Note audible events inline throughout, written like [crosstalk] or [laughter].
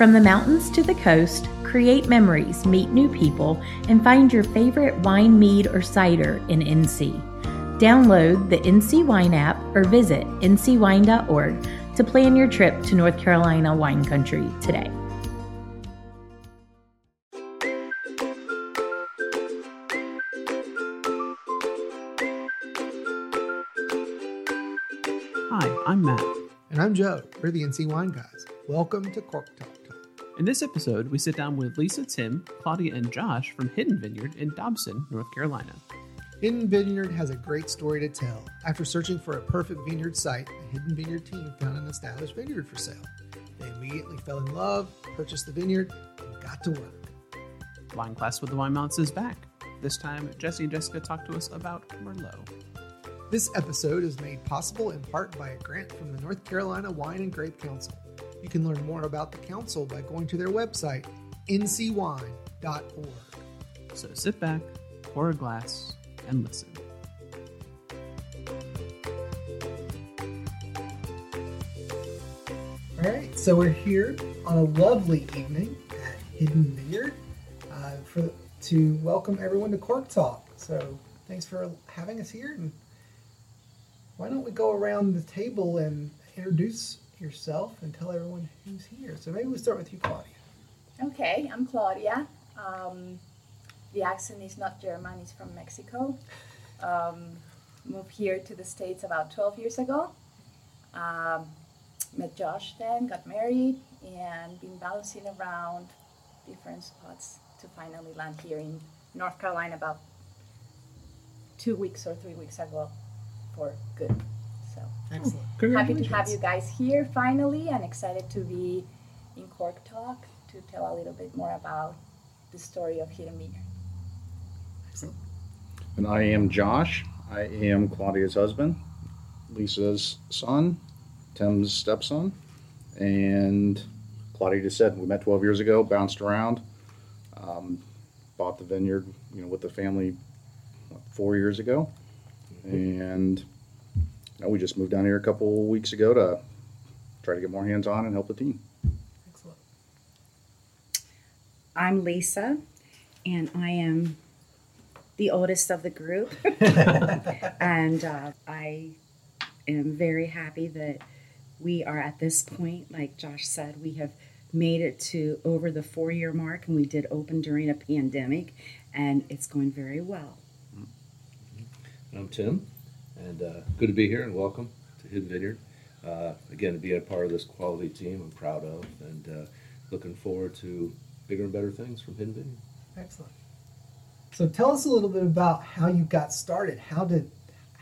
From the mountains to the coast, create memories, meet new people, and find your favorite wine, mead, or cider in NC. Download the NC Wine app or visit ncwine.org to plan your trip to North Carolina wine country today. Hi, I'm Matt. And I'm Joe. We're the NC Wine Guys. Welcome to Cork Talk Talk. In this episode, we sit down with Lisa, Tim, Claudia, and Josh from Hidden Vineyard in Dobson, North Carolina. Hidden Vineyard has a great story to tell. After searching for a perfect vineyard site, the Hidden Vineyard team found an established vineyard for sale. They immediately fell in love, purchased the vineyard, and got to work. Wine Class with the Wine Mounts is back. This time, Jesse and Jessica talk to us about Merlot. This episode is made possible in part by a grant from the North Carolina Wine and Grape Council. You can learn more about the council by going to their website, ncwine.org. So sit back, pour a glass, and listen. All right, so we're here on a lovely evening at Hidden Vineyard uh, for to welcome everyone to Cork Talk. So thanks for having us here, and why don't we go around the table and introduce yourself and tell everyone who's here? So maybe we'll start with you, Claudia. Okay, I'm Claudia. Um, the accent is not German, it's from Mexico. Um, moved here to the States about 12 years ago. Um, met Josh then, got married, and been bouncing around different spots to finally land here in North Carolina about two weeks or three weeks ago for good. So Excellent. happy to have you guys here finally and excited to be in Cork Talk to tell a little bit more about the story of Hidden Vineyard. Excellent. And I am Josh. I am Claudia's husband, Lisa's son, Tim's stepson. And Claudia just said we met 12 years ago, bounced around, um, bought the vineyard, you know, with the family what, four years ago, and you know, we just moved down here a couple weeks ago to try to get more hands on and help the team. Excellent. I'm Lisa, and I am the oldest of the group. [laughs] and uh, I am very happy that we are at this point. Like Josh said, we have made it to over the four year mark, and we did open during a pandemic, and it's going very well. I'm Tim, and uh, good to be here and welcome to Hidden Vineyard. Uh, again, to be a part of this quality team, I'm proud of, and uh, looking forward to bigger and better things from Hidden Vineyard. Excellent. So tell us a little bit about how you got started. How did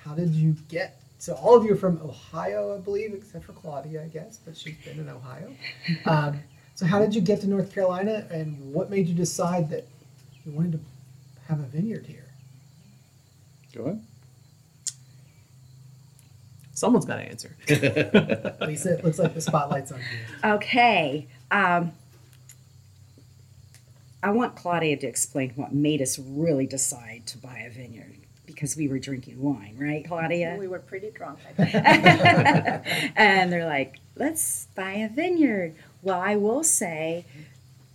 how did you get so all of you are from Ohio, I believe, except for Claudia, I guess, but she's been in Ohio. [laughs] Um, so how did you get to North Carolina, and what made you decide that you wanted to have a vineyard here? Go ahead. Someone's got to answer. [laughs] Lisa, it looks like the spotlight's on you. Okay. Um, I want Claudia to explain what made us really decide to buy a vineyard because we were drinking wine, right, Claudia? We were pretty drunk. I [laughs] think. and they're like, let's buy a vineyard. Well, I will say,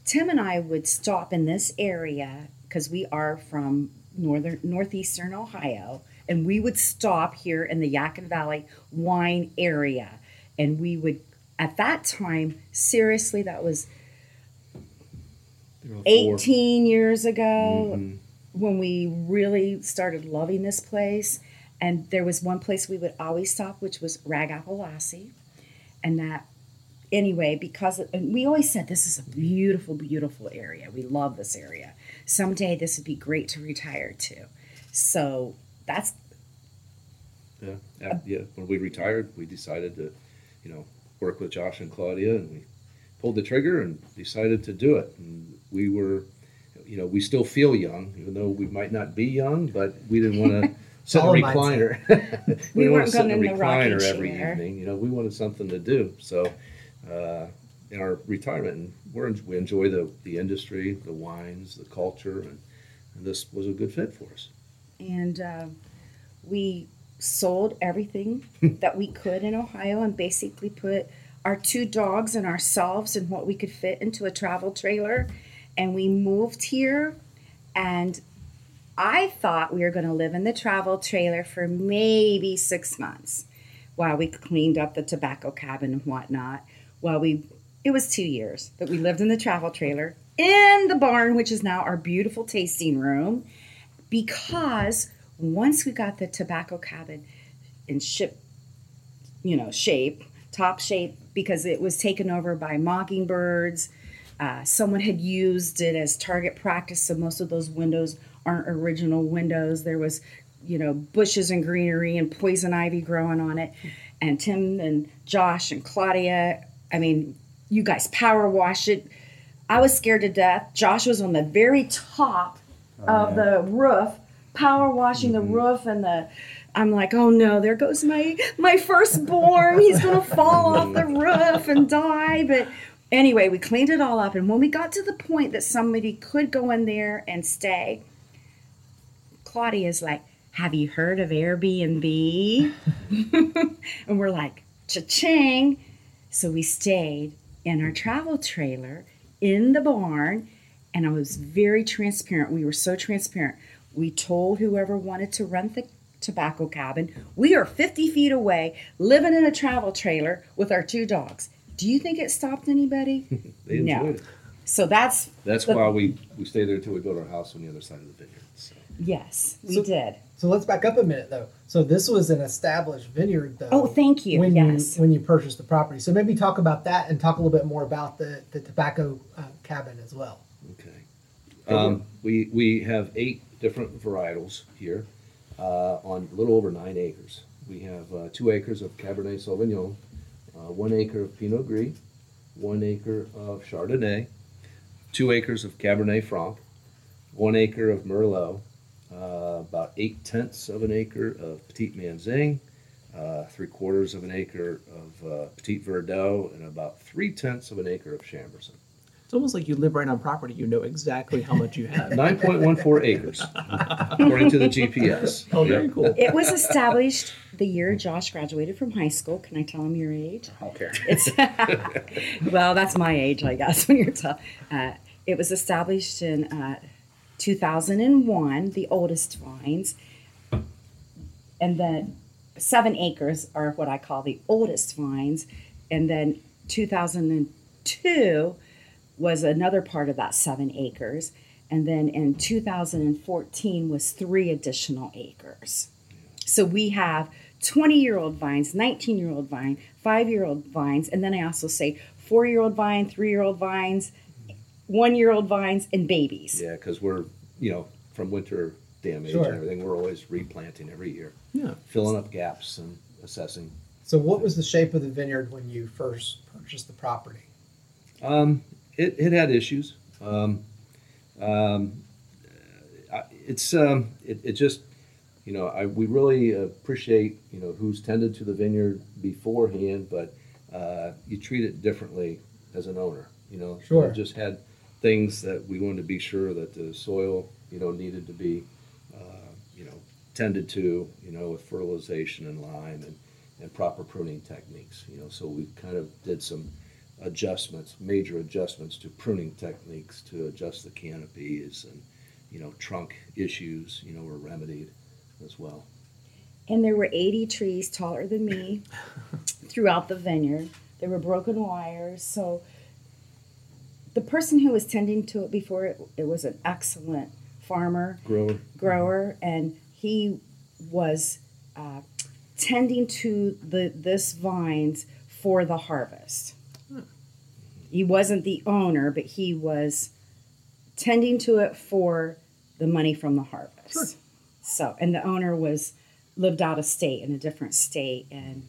Tim and I would stop in this area because we are from northern northeastern Ohio, and we would stop here in the Yadkin Valley wine area, and we would at that time seriously that was 18 years ago Mhm. when we really started loving this place. And there was one place we would always stop, which was RagApple Lassie. And that, anyway, because and we always said this is a beautiful, beautiful area. We love this area. Someday this would be great to retire to. So that's Yeah, af- yeah. When we retired, we decided to, you know, work with Josh and Claudia, and we pulled the trigger and decided to do it. And we were, you know, we still feel young, even though we might not be young, but we didn't want to sit in a recliner. [laughs] We [laughs] we weren't to sit in a going in rocking recliner every chair. evening. You know, we wanted something to do. So, uh, in our retirement, and we're we enjoy the the industry, the wines, the culture, and, and this was a good fit for us. and uh, we sold everything [laughs] that we could in Ohio and basically put our two dogs and ourselves and what we could fit into a travel trailer. And we moved here. And I thought we were going to live in the travel trailer for maybe six months while we cleaned up the tobacco cabin and whatnot. While we, it was two years that we lived in the travel trailer in the barn, which is now our beautiful tasting room, because once we got the tobacco cabin in ship, you know, shape, top shape, because it was taken over by mockingbirds. Uh, someone had used it as target practice, so most of those windows aren't original windows. There was, you know, bushes and greenery and poison ivy growing on it. And Tim and Josh and Claudia, I mean, you guys power wash it. I was scared to death. Josh was on the very top of the roof, power washing the mm-hmm. roof and the I'm like, oh no, there goes my my firstborn. He's gonna fall off the mm. roof and die. But anyway, we cleaned it all up, and when we got to the point that somebody could go in there and stay, Claudia's like, "Have you heard of Airbnb?" [laughs] and we're like, "Cha-ching!" So we stayed in our travel trailer in the barn, and I was very transparent. We were so transparent. We told whoever wanted to rent the tobacco cabin. We are 50 feet away, living in a travel trailer with our two dogs. Do you think it stopped anybody? [laughs] They No. enjoyed it. so that's That's the- why we, we stayed there until we built our house on the other side of the vineyard. So. yes, we So- did. So let's back up a minute though. So this was an established vineyard though. Oh, thank you. When yes. you when you purchased the property. So maybe talk about that and talk a little bit more about the the tobacco uh, cabin as well. Okay. Um, we, we have eight different varietals here uh, on a little over nine acres. We have uh, two acres of Cabernet Sauvignon, uh, one acre of Pinot Gris, one acre of Chardonnay, two acres of Cabernet Franc, one acre of Merlot, uh, about eight tenths of an acre of Petit Manseng, uh, three quarters of an acre of uh, Petit Verdot, and about three tenths of an acre of Chambourcin. It's almost like you live right on property. You know exactly how much you have. 9.14 acres, according to the GPS. Oh, very Yep. cool. it was established the year Josh graduated from high school. Can I tell him your age? Okay. It's [laughs] well, that's my age, I guess. [laughs] When you're tough, uh, it was established in uh, 2001, the oldest vines, and then seven acres are what I call the oldest vines, and then 2002 was another part of that seven acres, and then in 2014 was three additional acres. So we have 20 year old vines, 19 year old vine, five year old vines, and then I also say four year old vine, three year old vines, one year old vines, and babies. Yeah, because we're, you know, from winter damage Sure. and everything, we're always replanting every year, Yeah. filling up gaps and assessing. So what was the shape of the vineyard when you first purchased the property? Um, it, it had issues. Um, um, it's um, it, it just you know I we really appreciate you know who's tended to the vineyard beforehand, but uh, you treat it differently as an owner. You know, Sure. We just had things that we wanted to be sure that the soil you know needed to be uh, you know tended to you know with fertilization and lime and and proper pruning techniques. You know, so we kind of did some adjustments, major adjustments to pruning techniques to adjust the canopies and, you know, trunk issues, you know, were remedied as well. And there were 80 trees taller than me [laughs] throughout the vineyard. There were broken wires. So the person who was tending to it before it, it was an excellent farmer. Grower. grower, and he was uh, tending to the this vines for the harvest. He wasn't the owner, but he was tending to it for the money from the harvest. Sure. So, and the owner was lived out of state in a different state, and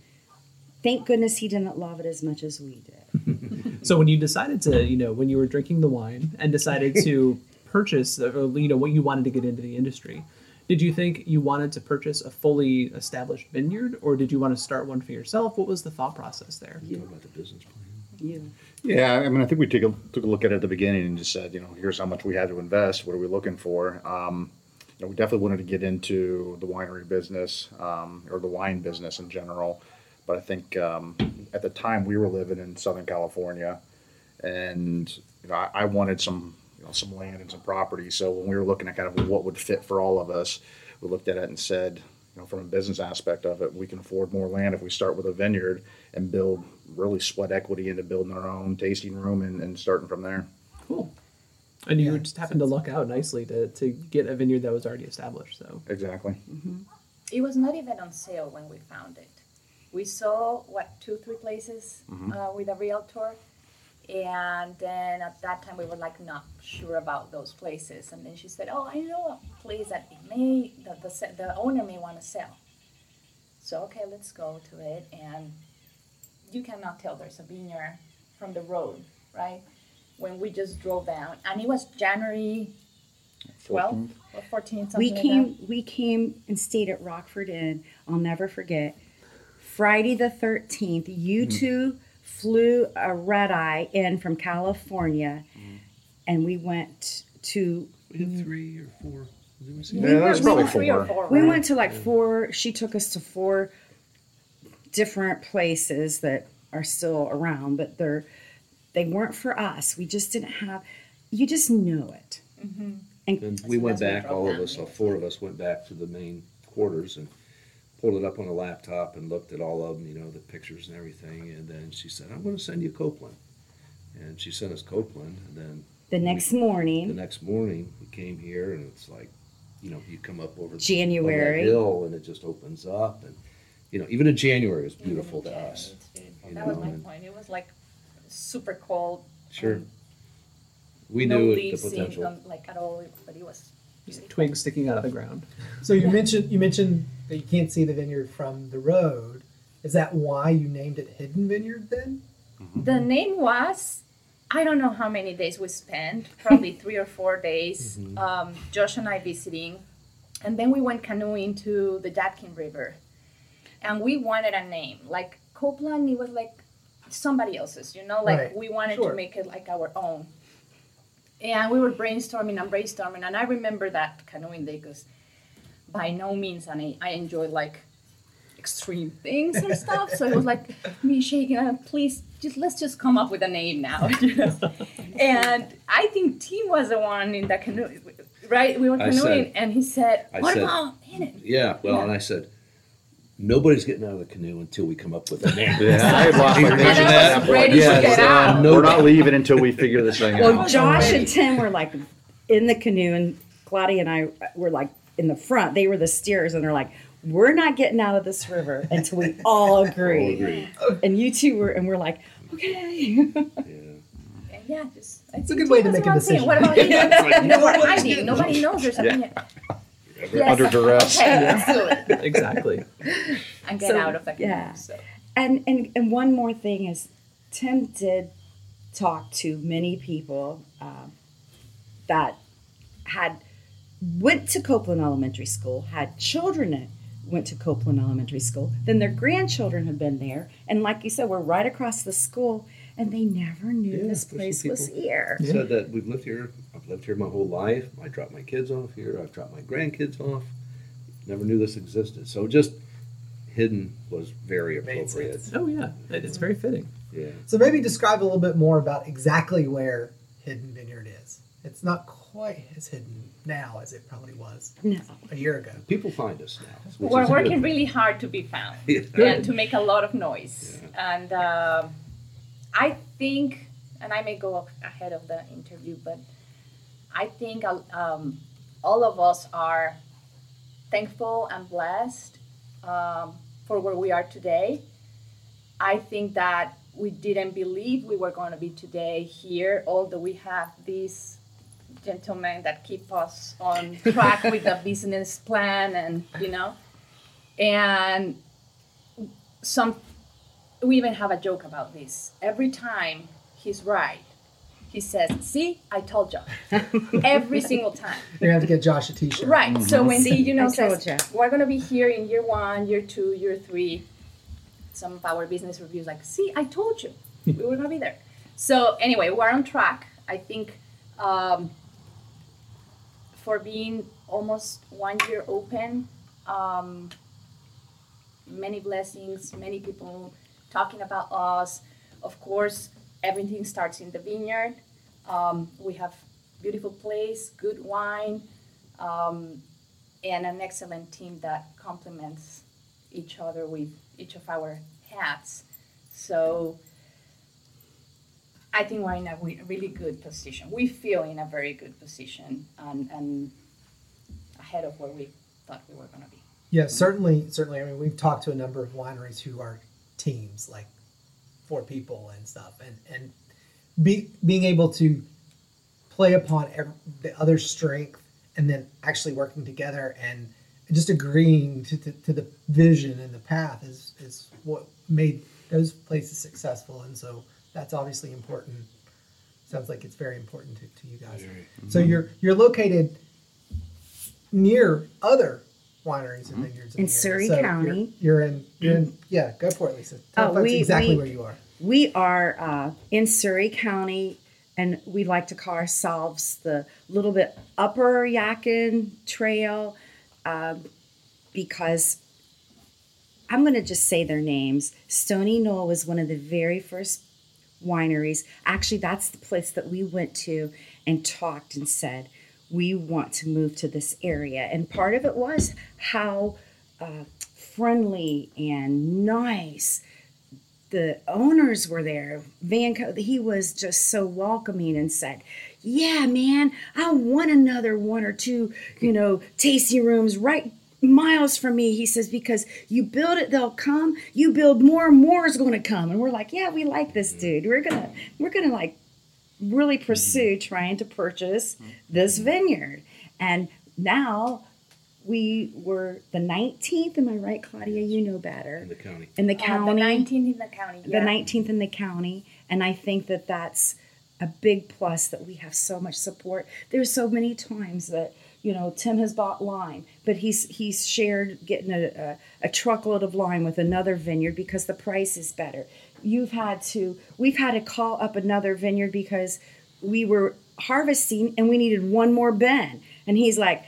thank goodness he didn't love it as much as we did. [laughs] So when you decided to, you know, when you were drinking the wine and decided to [laughs] purchase, or, you know, what you wanted to get into the industry, did you think you wanted to purchase a fully established vineyard, or did you want to start one for yourself? What was the thought process there? You Talk about the business plan. You. Yeah, I mean, I think we took a, took a look at it at the beginning and just said, you know, here's how much we had to invest. What are we looking for? Um, you know, we definitely wanted to get into the winery business um, or the wine business in general, But I think um, at the time we were living in Southern California, and you know, I, I wanted some you know, some land and some property. So when we were looking at kind of what would fit for all of us, we looked at it and said, you know, from a business aspect of it, we can afford more land if we start with a vineyard and build really sweat equity into building our own tasting room and, and starting from there. Cool. And you Yeah. just happened to luck out nicely to, to get a vineyard that was already established. So Exactly. It was not even on sale when we found it. We saw what two, three places uh, with a realtor, and then at that time we were like not sure about those places. And then she said, "Oh, I know a place that it may that the the owner may want to sell." So okay, let's go to it, and you cannot tell there's a vineyard from the road, right? When we just drove down, and it was January 12th or 14th, something we like came that. we came and stayed at Rockford Inn. I'll never forget. Friday the 13th, you hmm. two flew a red eye in from California hmm. and we went to We had three or four. we see Yeah, that was We probably were three or four. four. we right? went to like four she took us to four different places that are still around but they're they weren't for us. We just didn't have you just know it. And we went back, all of us, all four of us went back to the main quarters and pulled it up on a laptop and looked at all of them, you know, the pictures and everything. And then she said, I'm going to send you Copeland. And she sent us Copeland. And then The next the morning, the next morning we came here and it's like, you know, you come up over the January. over that hill and it just opens up. And, you know, even in January it was beautiful to us. You That was know, my and- point. It was like super cold. Sure. and We no knew it, leaves the in, potential. um, like at all, but it was. just twigs sticking out of the ground. So you mentioned you mentioned that you can't see the vineyard from the road. Is that why you named it Hidden Vineyard then? The name was. I don't know how many days we spent. Probably [laughs] three or four days. Um, Josh and I visiting, and then we went canoeing to the Yadkin River, and we wanted a name like Copeland. It was like somebody else's, you know. Like Right. we wanted Sure. to make it like our own. And we were brainstorming and brainstorming, and I remember that canoeing day because by no means and I, I enjoy like extreme things and stuff. So it was like me shaking, uh, please, just let's just come up with a name now, [laughs] you know. and I think Tim was the one in the canoe, right? We were canoeing, said- and he said, "What said- about Hidden?" Yeah, well, Yeah. and I said, nobody's getting out of the canoe until we come up with a name. [laughs] Yeah, I had lost my And patience at was that ready point. to get uh, out. no We're not leaving until we figure this thing Well, out. Josh already. and Tim were like in the canoe, and Claudia and I were like in the front. They were the steers, and they're like, "We're not getting out of this river until we [laughs] all agree." All agree. And you two were, and we're like, "Okay." Yeah. Yeah, just It's a good way to was make a the one saying, decision. What about Hidden? [laughs] like, And they were nobody's hiding. Nobody knows there's something. Yeah. Hidden. Yes, Under duress. Okay, let's do it [laughs] exactly. and get So, out of the yeah. So. And and and one more thing is, Tim did talk to many people um, that had went to Copeland Elementary School, had children that went to Copeland Elementary School. Then their grandchildren have been there, and like you said, we're right across the school, and they never knew Yeah, this there's some place was people- here. Said that we've lived here. I've lived here my whole life. I dropped my kids off here. I've dropped my grandkids off. Never knew this existed. So just hidden was very Made appropriate. sense. Oh yeah, it's very fitting. Yeah. So maybe describe a little bit more about exactly where Hidden Vineyard is. It's not quite as hidden now as it probably was No. a year ago. People find us now. We're is a good working really hard to be found [laughs] Yeah. and to make a lot of noise. And uh, I think, and I may go ahead of the interview, but I think um, all of us are thankful and blessed um, for where we are today. I think that we didn't believe we were going to be today here, although we have these gentlemen that keep us on [laughs] track with the business plan and you know and some we even have a joke about this every time he's right he says see i told you every [laughs] single time You're have to get Josh a T-shirt. right so when he you know says ya. we're going to be here in year one year two year three some of our business reviews like see i told you we were going to be there so anyway we're on track i think um, for being almost one year open um, many blessings, many people talking about us. Of course, everything starts in the vineyard. Um, we have beautiful place, good wine, um, and an excellent team that complements each other with each of our hats. So I think we're in a really good position. We feel in a very good position and, and ahead of where we thought we were going to be. Yeah, certainly, certainly. I mean, we've talked to a number of wineries who are teams, like four people and stuff, and and be, being able to play upon ev the other strength and then actually working together and just agreeing to, to, to the vision and the path is is what made those places successful, and so that's obviously important. Sounds like it's very important to, to you guys. So mm-hmm. you're you're located near other wineries and mm-hmm. vineyards In the area. Surry So County. You're, you're in. You're in. Yeah, go for it, Lisa. Tell Oh, folks we- exactly we- where you are. We are uh, in Surry County, and we like to call ourselves the little bit upper Yadkin Trail um, because I'm going to just say their names. Stony Knoll was one of the very first wineries. Actually, that's the place that we went to and talked and said, we want to move to this area. And part of it was how uh, friendly and nice the owners were there. Van, Co- he was just so welcoming and said, "Yeah, man, I want another one or two, you know, tasting rooms right miles from me." He says, "Because you build it, they'll come. You build more, more is going to come." And we're like, "Yeah, we like this dude. We're gonna, we're gonna like really mm-hmm. pursue trying to purchase this vineyard." And now we were the 19th. Am I right, Claudia? You know better. in the county. In the Uh, county the 19th in the county. the 19th in the county and i think that that's a big plus that we have so much support there's so many times that you know tim has bought lime but he's he's shared getting a, a, a truckload of lime with another vineyard because the price is better you've had to we've had to call up another vineyard because we were harvesting and we needed one more bin and he's like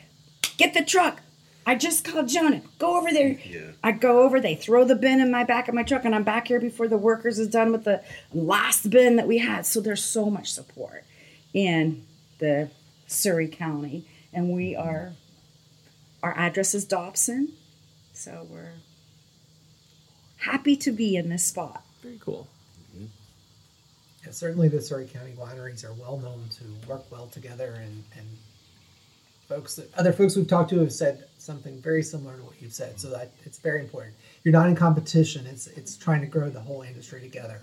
get the truck I just called Jonah. Go over there. Yeah. I go over, they throw the bin in my back of my truck, and I'm back here before the workers is done with the last bin that we had. So there's so much support in the Surry County. And we mm-hmm. are, our address is Dobson. So we're happy to be in this spot. Very cool. Mm-hmm. Yeah, certainly the Surry County wineries are well known to work well together, and, and folks that other folks we've talked to have said something very similar to what you've said. So that it's very important. You're not in competition. It's it's trying to grow the whole industry together,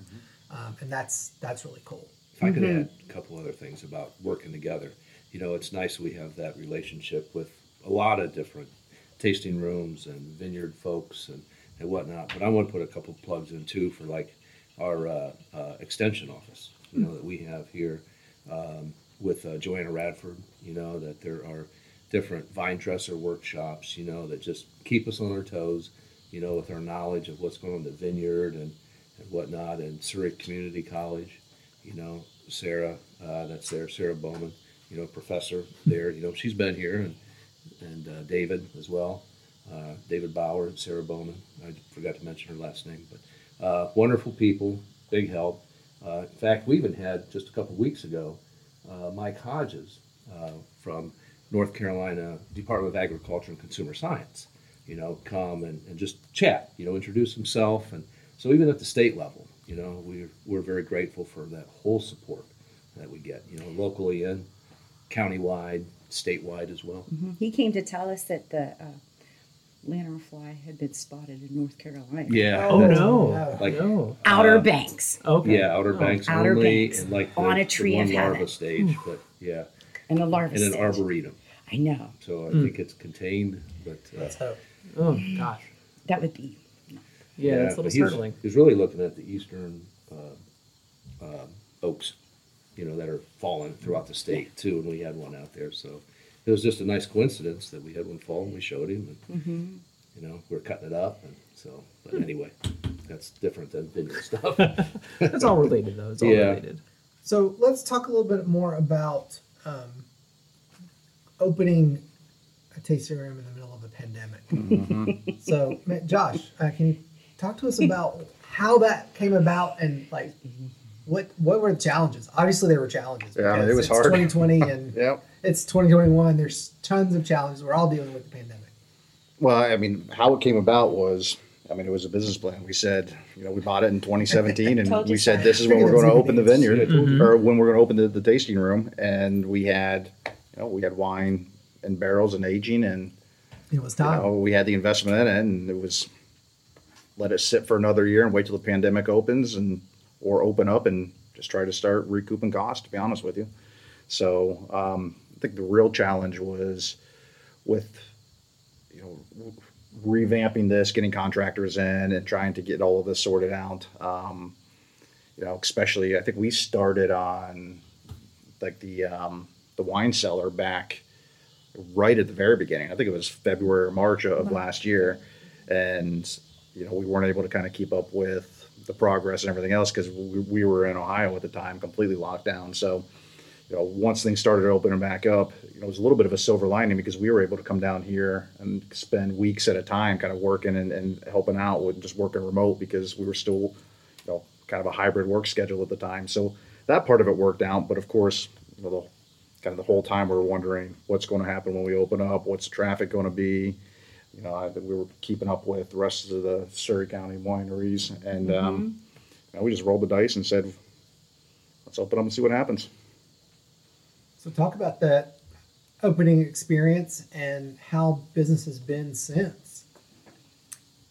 um, and that's that's really cool. If I could add a couple other things about working together, you know, it's nice we have that relationship with a lot of different tasting rooms and vineyard folks and, and whatnot. But I want to put a couple plugs in too for like our uh, uh, extension office, you know, that we have here um, with uh, Joanna Radford. You know that there are different vine dresser workshops, you know, that just keep us on our toes, you know, with our knowledge of what's going on in the vineyard and, and whatnot, and Surry Community College, you know, Sarah, uh, that's there, Sarah Bowman, you know, professor there, you know, she's been here, and and uh, David as well, uh, David Bauer and Sarah Bowman. I forgot to mention her last name, but uh, wonderful people, big help. Uh, in fact, we even had just a couple weeks ago uh, Mike Hodges from North Carolina Department of Agriculture and Consumer Science, you know, come and, and just chat, you know, introduce himself. And so even at the state level, you know, we're, we're very grateful for that whole support that we get, you know, locally and countywide, statewide as well. He came to tell us that the uh, lanternfly had been spotted in North Carolina. Yeah. Oh no! Like- no. Outer Uh, Banks Okay. Yeah, Outer Oh. Banks Outer only, Banks, and like the, on a the tree one of larva heaven. stage, but yeah, and a larva and an stage. arboretum. I know. So I Mm. think it's contained, but uh, Let's hope. Oh gosh. That would be Yeah, that's a but little he startling. He's really looking at the eastern uh, um oaks, you know, that are falling throughout the state too, and we had one out there. So it was just a nice coincidence that we had one fall, and we showed him, and Mm-hmm. you know, we're cutting it up, and so. But anyway, that's different than vineyard [laughs] stuff. It's all related though. It's all Yeah. related. So let's talk a little bit more about um, opening a tasting room in the middle of a pandemic. So, Josh, uh, can you talk to us about how that came about and like what what were the challenges? Obviously, there were challenges. Yeah, I mean, it was it's hard. 2020 and [laughs] Yep. it's 2021. There's tons of challenges. We're all dealing with the pandemic. Well, I mean, how it came about was, I mean, it was a business plan. We said, you know, we bought it in 2017, [laughs] and we said this is when we're going to open the vineyard, is. Mhm. or when we're going to open the, the tasting room. And we had, you know, we had wine in barrels and aging, and It was you time. know, we had the investment in it, and it was let it sit for another year and wait till the pandemic opens, and or open up and just try to start recouping costs. To be honest with you, so um, I think the real challenge was with you know revamping this, getting contractors in, and trying to get all of this sorted out. Um, you know, especially I think we started on like the um, the wine cellar back right at the very beginning. I think it was February or March of mm-hmm. last year, and you know we weren't able to kind of keep up with the progress and everything else because we, we were in Ohio at the time, completely locked down. So you know once things started opening back up, you know it was a little bit of a silver lining because we were able to come down here and spend weeks at a time, kind of working and, and helping out with just working remote because we were still you know kind of a hybrid work schedule at the time. So that part of it worked out, but of course you know, the kind of the whole time we were wondering what's going to happen when we open up, what's the traffic going to be. You know, I, we were keeping up with the rest of the Surry County wineries, and um, you know, we just rolled the dice and said, "Let's open up and see what happens." So talk about that opening experience and how business has been since.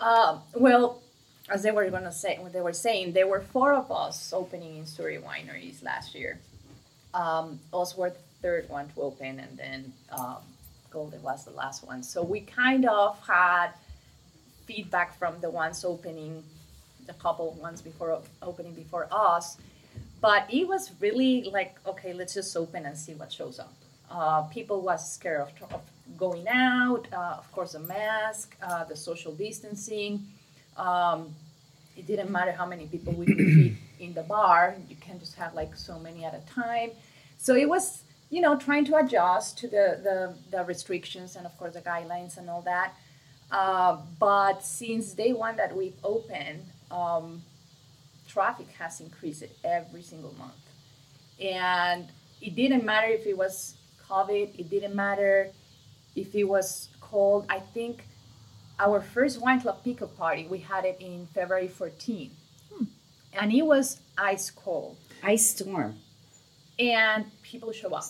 Uh, well, as they were going to say, what they were saying, there were four of us opening in Surry wineries last year. Um, us were the third one to open, and then um, Golden was the last one. So we kind of had feedback from the ones opening, the couple ones before opening before us. But it was really like, okay, let's just open and see what shows up. Uh, people was scared of, of going out, uh, of course, the mask, uh, the social distancing. Um, it didn't matter how many people we could [clears throat] fit in the bar. You can just have like so many at a time. So it was, you know, trying to adjust to the, the, the restrictions and of course the guidelines and all that. Uh, but since day one that we've opened, um, traffic has increased every single month. And it didn't matter if it was COVID, it didn't matter if it was cold. I think our first wine club pickup party, we had it in February 14. And it was ice cold. Ice storm. And people show up.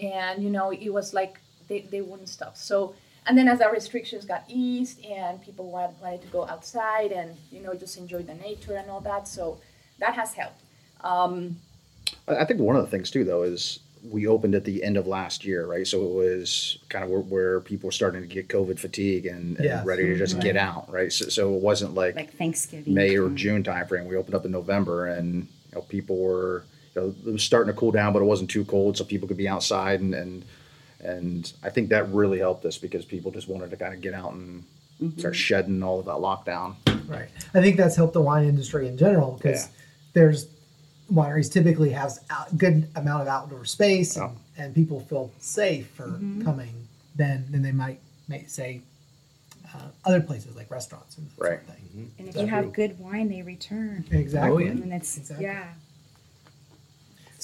And, you know, it was like they, they wouldn't stop. So, and then as our restrictions got eased and people wanted, wanted to go outside and, you know, just enjoy the nature and all that. So that has helped. Um, I I think one of the things too, though, is we opened at the end of last year, right? So it was kind of where, where people were starting to get COVID fatigue and, and Yes. ready to just get out, right? So, so it wasn't like, Like Thanksgiving. May or June time. June timeframe. We opened up in November, and you know people were, you know, it was starting to cool down, but it wasn't too cold, so people could be outside, and and and I think that really helped us because people just wanted to kind of get out and start shedding all of that lockdown. Right. I think that's helped the wine industry in general because Yeah. there's wineries typically have out, good amount of outdoor space Yeah. and, and people feel safe for coming then than they might may say uh, other places like restaurants and that sort of Right. thing. And if you have good wine, they return. Exactly. yeah. And it's Exactly. yeah.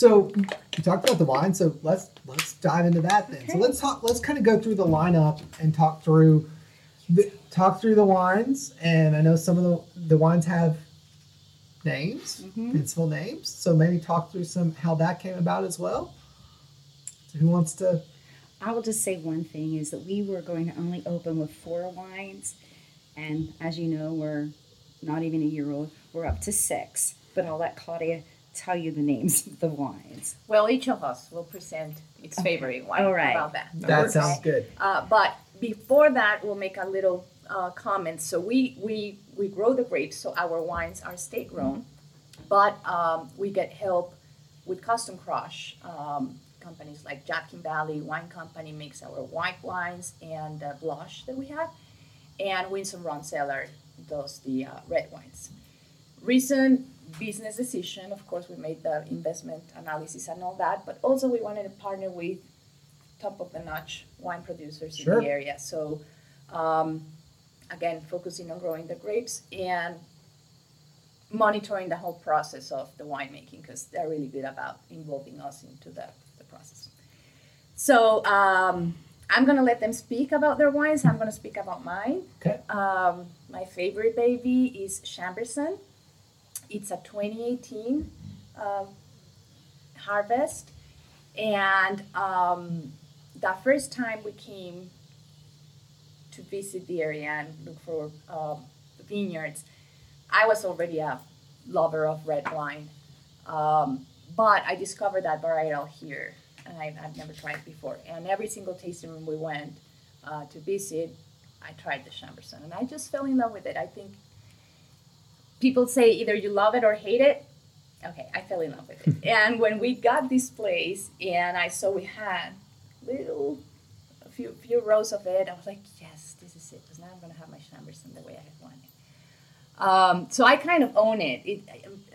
So you talked about the wine, so let's let's dive into that then. So let's talk. Let's kind of go through the lineup and talk through the, talk through the wines. And I know some of the the wines have names, mm-hmm. principal names. So maybe talk through some how that came about as well. So who wants to? I will just say one thing is that we were going to only open with four wines, and as you know, we're not even a year old. We're up to six, but I'll let Claudia tell you the names of the wines. well, each of us will present its favorite wine. All right. How about that? That works. sounds good. Uh, but before that, we'll make a little uh, comment. So we, we we grow the grapes, so our wines are state grown, but um, we get help with custom crush. Um, companies like Yadkin Valley Wine Company makes our white wines and uh, blush that we have, and Winsome Ron Cellar does the uh, red wines. Recent business decision, of course, we made the investment analysis and all that, but also we wanted to partner with top of the notch wine producers Sure. in the area. So, um, again, focusing on growing the grapes and monitoring the whole process of the winemaking because they're really good about involving us into the, the process. So, um, I'm going to let them speak about their wines. I'm going to speak about mine. Okay. Um, my favorite baby is Chambourcin. It's a 2018 um, harvest. And um, the first time we came to visit the area and look for um, vineyards, I was already a lover of red wine. Um, but I discovered that varietal here, and I, I've never tried it before. And every single tasting room we went uh, to visit, I tried the Chambourcin, and I just fell in love with it. I think people say either you love it or hate it. Okay, I fell in love with it. [laughs] and when we got this place, and I saw we had little, a few few rows of it, I was like, yes, this is it. Because now I'm gonna have my Chambourcin the way I had wanted. Um, so I kind of own it. It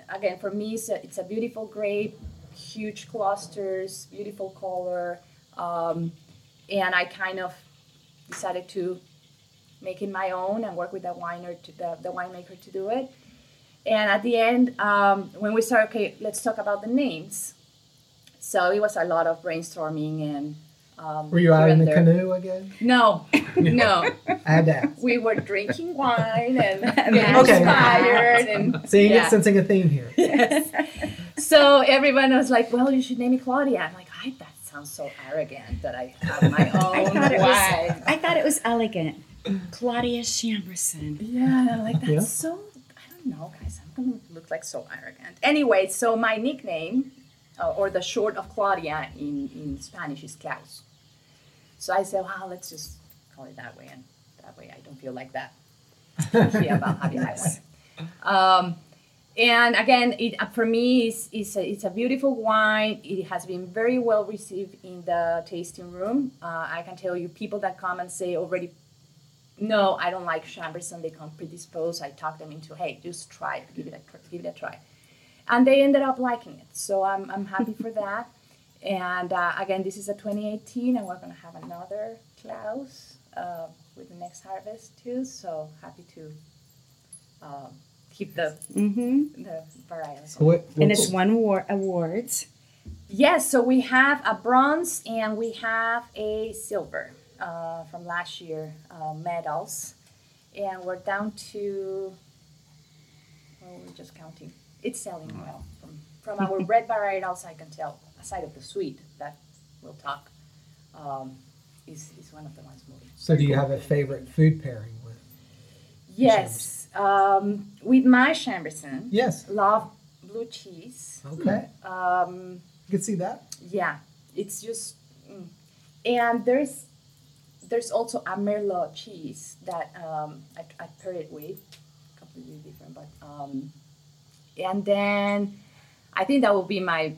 again for me, it's a, it's a beautiful grape, huge clusters, beautiful color, um, and I kind of decided to make it my own and work with the winer to the, the winemaker to do it. And at the end, um, when we started, okay, let's talk about the names. So it was a lot of brainstorming and. Um, Were you out in the there. canoe again? [laughs] No, no. I had to ask. We were drinking wine and [laughs] getting Okay. inspired and [laughs] Seeing yeah. it, sensing a theme here. so everyone was like, "Well, you should name me Claudia." I'm like, "I that sounds so arrogant that I have my own thought it was- I thought it was elegant. Claudia Chambourcin. Yeah, I'm like that's Yeah. so. Know, guys. I'm gonna look like so arrogant. Anyway, so my nickname, uh, or the short of Claudia in in Spanish is Klaus. So I said, "Wow, let's just call it that way, and that way I don't feel like that." yeah, about [laughs] having. Um, and again, it uh, for me is is a, it's a beautiful wine. It has been very well received in the tasting room. Uh, I can tell you, people that come and say already, no, I don't like Chambourcin. They come predisposed. I talk them into, hey, just try it, give it a give it a try, and they ended up liking it. So I'm I'm happy for [laughs] that. And uh, again, this is a 2018, and we're gonna have another Klaus uh, with the next harvest too. So happy to um, keep the Mm-hmm. the varietals. So what, And it's one war- awards. Yes, so we have a bronze and we have a silver uh, from last year uh, medals, and we're down to. Well, we're just counting. It's selling well from from our [laughs] red varietals. I can tell. Aside of the sweet that we'll talk, um, is is one of the ones moving. So do you have a favorite food pairing with? Yes, um, with my Chambourcin, Yes. love blue cheese. Okay. Um, You can see that. Yeah, it's just, mm. and there's there's also a merlot cheese that um, I, I paired it with, completely different, but um, and then I think that will be my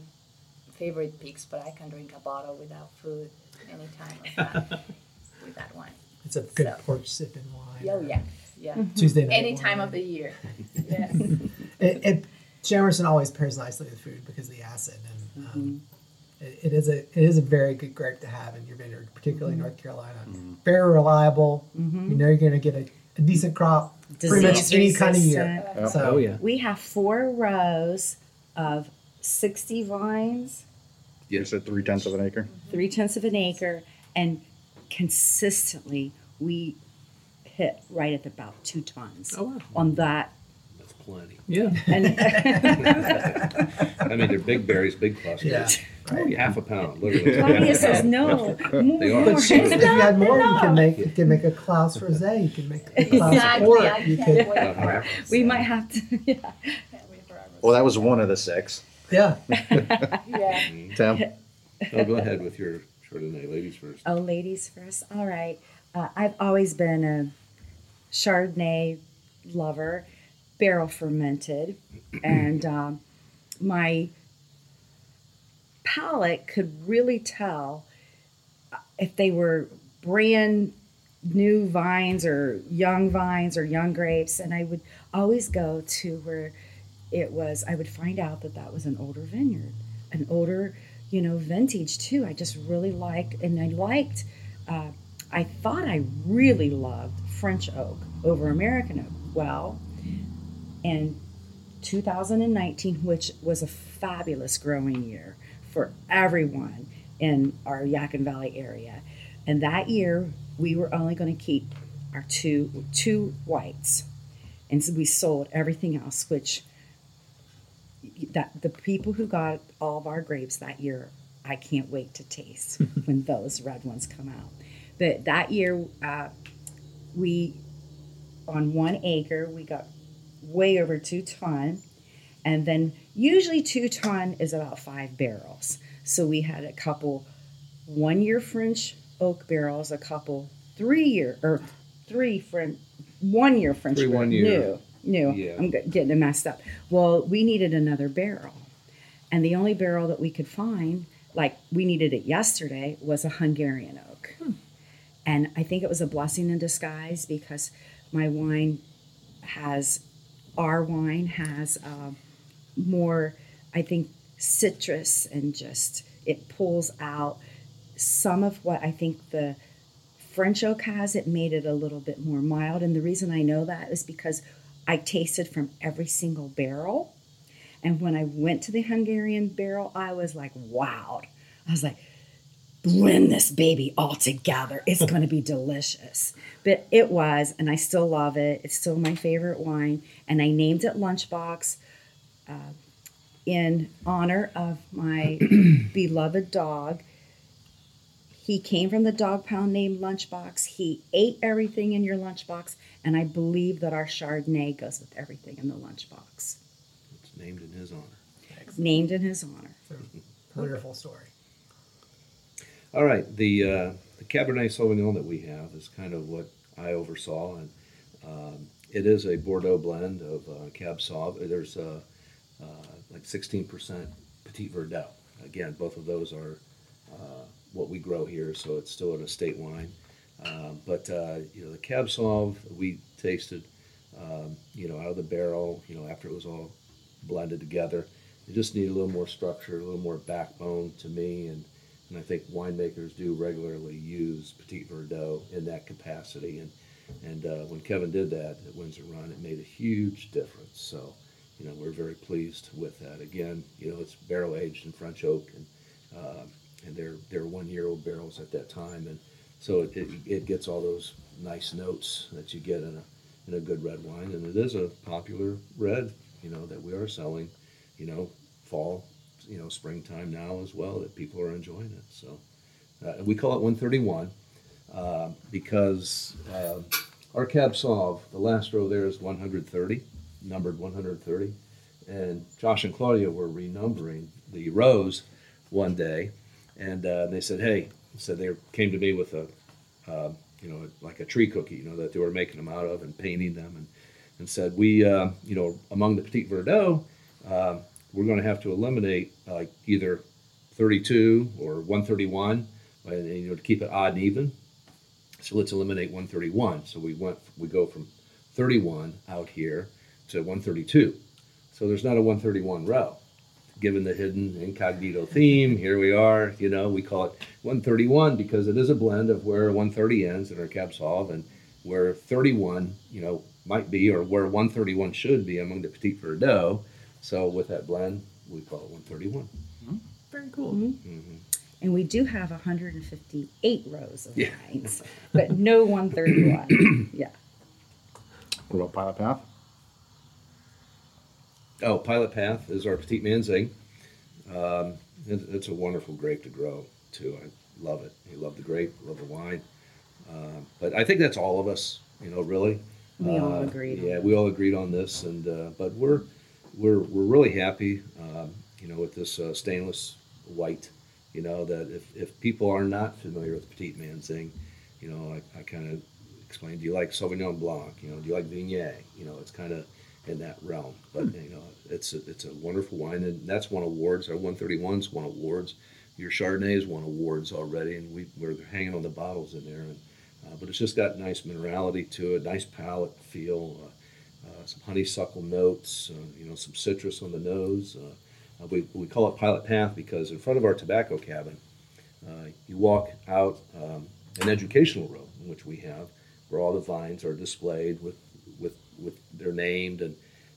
favorite picks, but I can drink a bottle without food anytime with that, [laughs] with that wine. It's a good So- porch sipping wine. Oh yeah, yeah. Tuesday night. Any time of the year. [laughs] Yes. It, it Chambourcin always pairs nicely with food because of the acid, and um, it, it is a it is a very good grape to have in your vineyard, particularly in mm-hmm. North Carolina. Very reliable. Mm-hmm. You know you're going to get a, a decent crop pretty much Disease any kind of year. resistant. Yep. So Oh yeah. We have four rows of 60 vines, You said three tenths of an acre. Mm-hmm. three tenths of an acre, and consistently we hit right at about two tons Oh wow. on that. That's plenty. Yeah. [laughs] And I mean, they're big berries, big clusters. Yeah. Oh, half a pound, literally. Claudia says no. More. They are. But Sure. if you had more, you can make you can make a Klaus rosé. You can make a Klaus Exactly. port. I You can't could, wait for it. We might have to. [laughs] Yeah. Can't wait for our Well, that was one of the six. yeah. [laughs] Yeah. Tim, No, go ahead with your Chardonnay, ladies first. Oh, ladies first. All right. Uh, I've always been a Chardonnay lover, barrel fermented, and um, my palate could really tell uh, if they were brand new vines or young vines or young grapes. And I would always go to where it was, I would find out that that was an older vineyard, an older you know, vintage too. I just really liked, and I liked. Uh, I thought I really loved French oak over American oak. Well, in 2019, which was a fabulous growing year for everyone in our Yadkin Valley area, and that year we were only going to keep our two two whites, and so we sold everything else, which that the people who got all of our grapes that year, I can't wait to taste [laughs] when those red ones come out. But that year, uh, we on one acre we got way over two ton, and then usually two ton is about five barrels. So we had a couple one year French oak barrels, a couple three year or three French one year French Three one year. new new. Yeah. I'm getting it messed up. Well, we needed another barrel, and the only barrel that we could find, like we needed it yesterday, was a Hungarian oak. Hmm. And I think it was a blessing in disguise because my wine has, our wine has uh, more, I think, citrus and just it pulls out some of what I think the French oak has. It made it a little bit more mild. And the reason I know that is because I tasted from every single barrel. And when I went to the Hungarian barrel, I was like, wow. I was like, blend this baby all together. It's going to be delicious. But it was, and I still love it. It's still my favorite wine. And I named it Lunchbox uh, in honor of my [clears throat] beloved dog. He came from the dog pound named Lunchbox. He ate everything in your lunchbox, and I believe that our Chardonnay goes with everything in the lunchbox. It's named in his honor. Named in his honor. [laughs] Wonderful story. All right, the uh, the Cabernet Sauvignon that we have is kind of what I oversaw, and um, it is a Bordeaux blend of uh, Cab Sauv. There's uh, uh, like 16% Petit Verdot. Again, both of those are uh, what we grow here, so it's still an estate wine. But uh, you know, the Cab Sauv we tasted, um, you know, out of the barrel, you know, after it was all blended together. It just needed a little more structure, a little more backbone to me, and and I think winemakers do regularly use Petit Verdot in that capacity. And and uh, when Kevin did that at Windsor Run, it made a huge difference. So, you know, we're very pleased with that. Again, you know, it's barrel aged in French oak, and uh, and they're they're one year old barrels at that time, and so it, it, it gets all those nice notes that you get in a in a good red wine, and it is a popular red, you know, that we are selling, you know, fall, you know, springtime now as well that people are enjoying it. So uh, we call it 131 uh, because uh, our Cab Sauv, the last row there is 130, numbered 130, and Josh and Claudia were renumbering the rows one day, and uh, they said, "Hey," said they came to me with a, uh, you know, like a tree cookie, you know, that they were making them out of and painting them, and and said, "We, uh, you know, among the Petit Verdot." Uh, we're going to have to eliminate like either 32 or 131, uh, and, you know, to keep it odd and even. So let's eliminate 131. So we went, we go from 31 out here to 132. So there's not a 131 row. Given the hidden incognito theme, here we are. You know, we call it 131 because it is a blend of where 130 ends in our Cab Sauv and where 31, you know, might be, or where 131 should be among the Petit Verdot. So with that blend, we call it 131. Very cool. And we do have 158 rows of Yeah. wines, but no 131. [coughs] yeah. What about Pilot Path? Oh, Pilot Path is our Petit Manseng. Um, it, it's a wonderful grape to grow too. I love it. I love the grape, love the wine. Um, but I think that's all of us, you know, really. We all Uh, agreed Yeah, we all agreed on this, and uh, but we're we're we're really happy, um, you know, with this uh, stainless white. You know that if, if people are not familiar with Petit Manseng, you know, I, I kind of explained. Do you like Sauvignon Blanc? You know, do you like Viognier? You know, it's kind of in that realm. But you know, it's a, it's a wonderful wine, and that's won awards. Our 131s won awards. Your Chardonnays won awards already, and we we're hanging on the bottles in there. And uh, but it's just got nice minerality to it, nice palate feel, uh, some honeysuckle notes, uh, you know, some citrus on the nose. Uh, Uh, we, we call it Pilot Path because in front of our tobacco cabin, uh, you walk out um, an educational room, which we have, where all the vines are displayed with, with, with they're named and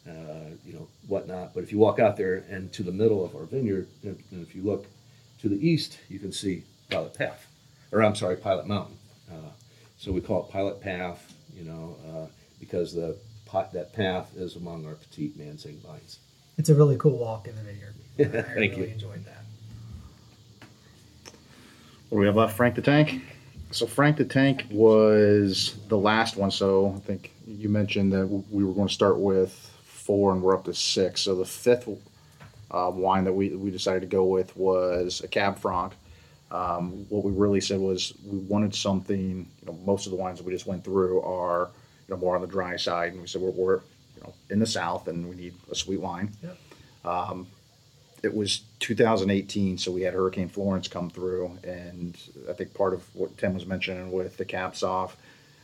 uh, you know whatnot. But if you walk out there and to the middle of our vineyard, and, and if you look to the east, you can see Pilot Path, or I'm sorry, Pilot Mountain. Uh, so we call it Pilot Path, you know, uh, because the that path is among our Petit Manseng vines. It's a really cool walk in the vineyard. [laughs] I Thank really you. enjoyed that. What do we have left? Frank the Tank. So Frank the Tank was the last one. So I think you mentioned that we were going to start with four, and we're up to six. So the fifth uh, wine that we we decided to go with was a Cab Franc. Um, what we really said was we wanted something. You know, most of the wines that we just went through are you know more on the dry side, and we said we're, we're you know in the south, and we need a sweet wine. Yep. it was 2018, so we had Hurricane Florence come through, and I think part of what Tim was mentioning with the caps off,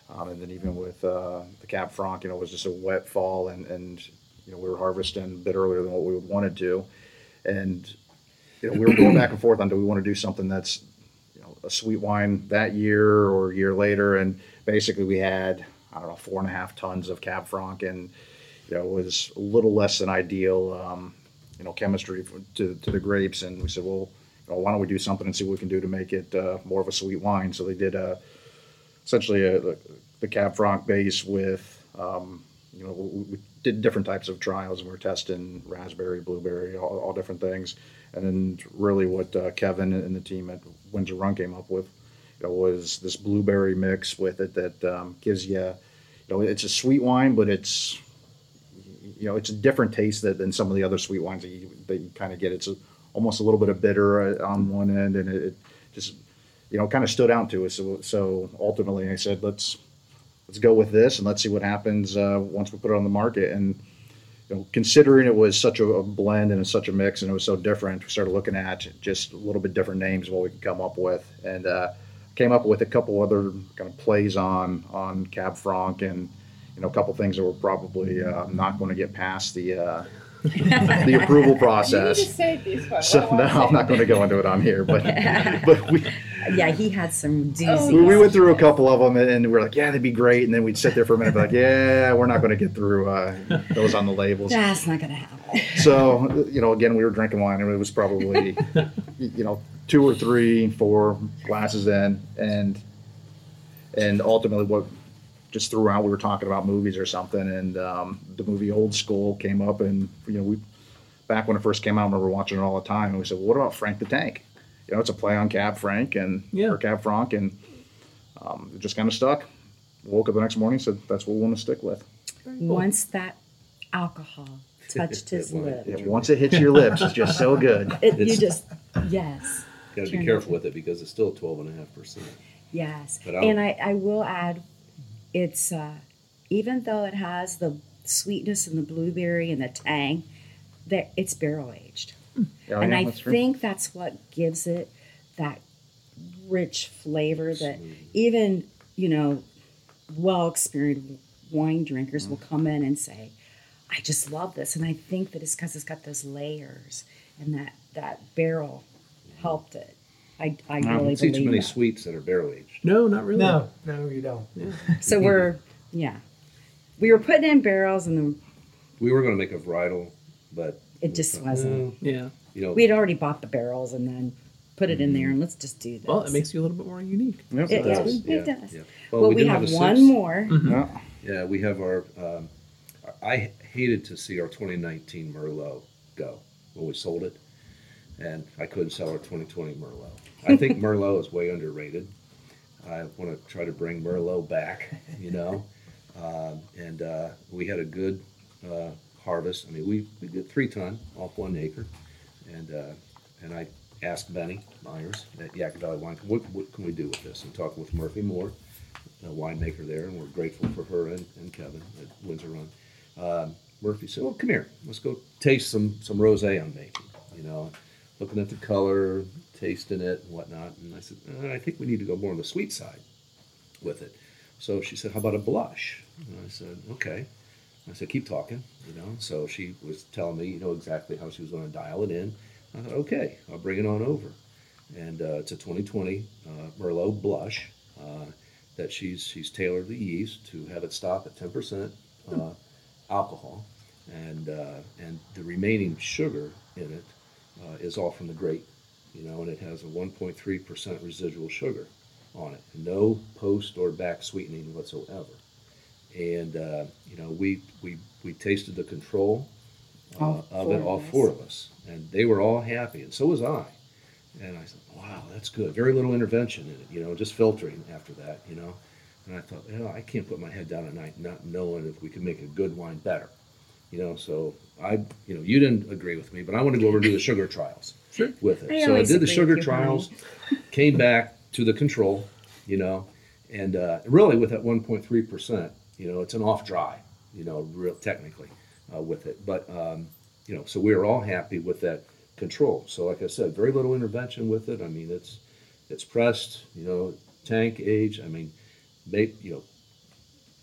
um, and then even with uh, the Cab Franc, you know, it was just a wet fall, and and you know we were harvesting a bit earlier than what we would want to, do, and you know we were going back and forth on do we want to do something that's you know a sweet wine that year or a year later, and basically we had I don't know four and a half tons of Cab Franc, and you know it was a little less than ideal. Um, you know chemistry to, to the grapes. And we said well you know, why don't we do something and see what we can do to make it uh, more of a sweet wine? So they did a, essentially a, the cab franc base with um, you know we, we did different types of trials. And we were testing raspberry blueberry all, all different things. And then really what uh, kevin and the team at windsor run came up with was this blueberry mix with it that um, gives you you know it's a sweet wine but it's you know, it's a different taste than, some of the other sweet wines that you, that you kind of get. It's a, almost a little bit of bitter uh, on one end, and it, it just, you know, kind of stood out to us. So, so ultimately, I said, let's let's go with this and let's see what happens uh, once we put it on the market. And you know, considering it was such a, a blend and such a mix, and it was so different, we started looking at just a little bit different names what we could come up with, and uh, came up with a couple other kind of plays on on Cab Franc and you know, a couple things that were probably uh, not going to get past the uh, the [laughs] approval process. say this one. So no, I'm not going to go into it on here, but [laughs] but we Yeah, he had some we, doozies. we went through a couple of them and we were like, yeah, they'd be great, and then we'd sit there for a minute, and be like, yeah, we're not going to get through uh, those on the labels. That's not gonna happen. So you know, again, we were drinking wine, and it was probably [laughs] you know two or three, four glasses in, and and ultimately what just throughout we were talking about movies or something, and um, the movie Old School came up, and you know we back when it first came out, I remember watching it all the time, and we said, well, what about Frank the Tank? You know, it's a play on Cab Frank and Yeah. or Cab Franc, and um, it just kind of stuck. Woke up the next morning, said that's what we want to stick with. Once that alcohol touched his That wine. lip, Yeah, once it hits your lips, it's just so good. it, you It's- just yes, Got to be Turned careful with it because it's still 12.5%. yes. But I'll- And I, I will add, it's uh, even though it has the sweetness and the blueberry and the tang, that it's barrel aged. Oh, and yeah, I that's true. think that's what gives it that rich flavor that even you know well experienced wine drinkers will come in and say i just love this and i think that it's because it's got those layers and that that barrel helped it i, I No, really I see too many that. sweets that are barrel aged. No, not really. No, no, [laughs] you don't. so we're yeah we were putting in barrels and then We were going to make a varietal, but it just mm. wasn't Yeah. You know, we had already bought the barrels and then put it in there and let's just do this Well, it makes you a little bit more unique. Yep. It does, does. yeah, It does. yeah. well, we, did have, a one six. more mm-hmm. Yeah. Uh-huh. Yeah, we have our. Um, I hated to see our 2019 Merlot go when we sold it, and I couldn't sell our 2020 Merlot. I think [laughs] Merlot is way underrated. I want to try to bring Merlot back, you know, um, [laughs] and uh, we had a good uh, harvest. I mean, we, we did three ton off one acre, and uh, and I asked Benny Myers at Yadkin Valley Wine, what, what can we do with this? And talking with Murphy Moore, a winemaker there, and we're grateful for her and, and Kevin at Windsor Run. Um, Murphy said, "Well, come here, let's go taste some some rosé I'm making." You know, looking at the color, tasting it, and whatnot. And I said, uh, "I think we need to go more on the sweet side with it." So she said, "How about a blush?" And I said, "Okay." I said, keep talking, you know. So she was telling me, you know, exactly how she was going to dial it in. I thought, okay, I'll bring it on over. And uh, it's a 2020 uh, Merlot Blush uh, that she's she's tailored the yeast to have it stop at 10% uh, alcohol, and and the remaining sugar in it uh, is all from the grape, you know, and it has a 1.3% residual sugar on it, no post or back sweetening whatsoever and uh, you know we we we tasted the control uh, of it, all of four of us, and they were all happy, and so was I. And I said, "Wow, that's good. Very little intervention in it, you know, just filtering after that, you know." And I thought, you know, I can't put my head down at night not knowing if we can make a good wine better, you know. So I, you know, you didn't agree with me, but I want to go over and do the sugar trials Sure. with it. I so I did the sugar with you, honey. trials, [laughs] came back to the control, you know, and uh, really with that 1.3 percent, you know, it's an off dry, you know, real technically uh, with it. But um, you know, so we were all happy with that control. So like I said, very little intervention with it. I mean, it's it's pressed, you know, tank age. I mean, they, you know,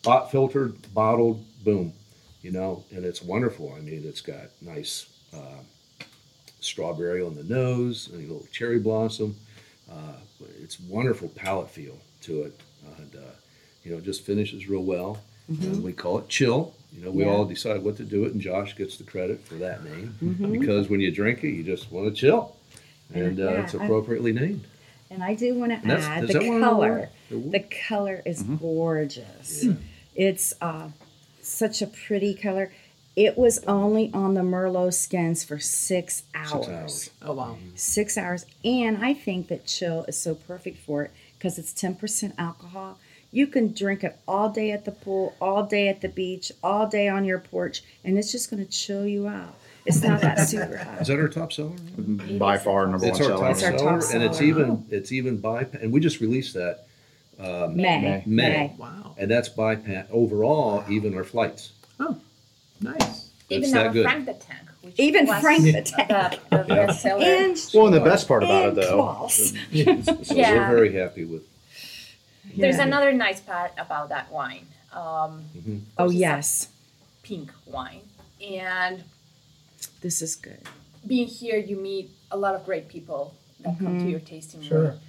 bot filtered, bottled, boom, you know, and it's wonderful. I mean, it's got nice uh, strawberry on the nose, and a little cherry blossom. Uh, it's wonderful palate feel to it, and uh, you know, just finishes real well. And we call it chill. You know, we Yeah. all decide what to do it, and Josh gets the credit for that name because when you drink it, you just want to chill, and uh, Yeah, it's appropriately named. And I do want to add the color. the color is gorgeous. Yeah. It's uh, such a pretty color. It was only on the Merlot skins for six hours. Six hours. Oh wow. Mm-hmm. Six hours. And I think that chill is so perfect for it because it's 10% alcohol. You can drink it all day at the pool, all day at the beach, all day on your porch, and it's just going to chill you out. It's not that [laughs] super hot. Is that our top seller? By far number It's one our seller. top It's our top seller, top and it's even it's even by And we just released that, May. May. May. Wow. and that's bypass overall. Even our flights. Oh, nice. Even that our good. Frank the Tank. Which Even Frank the the, Tank. the best seller. And Well, and the best part about it, though, [laughs] So Yeah. we're very happy with. There's another nice part about that wine. Um, mhm. Oh, which is a yes. pink wine. And This is good. being here, you meet a lot of great people that come to your tasting Sure. room.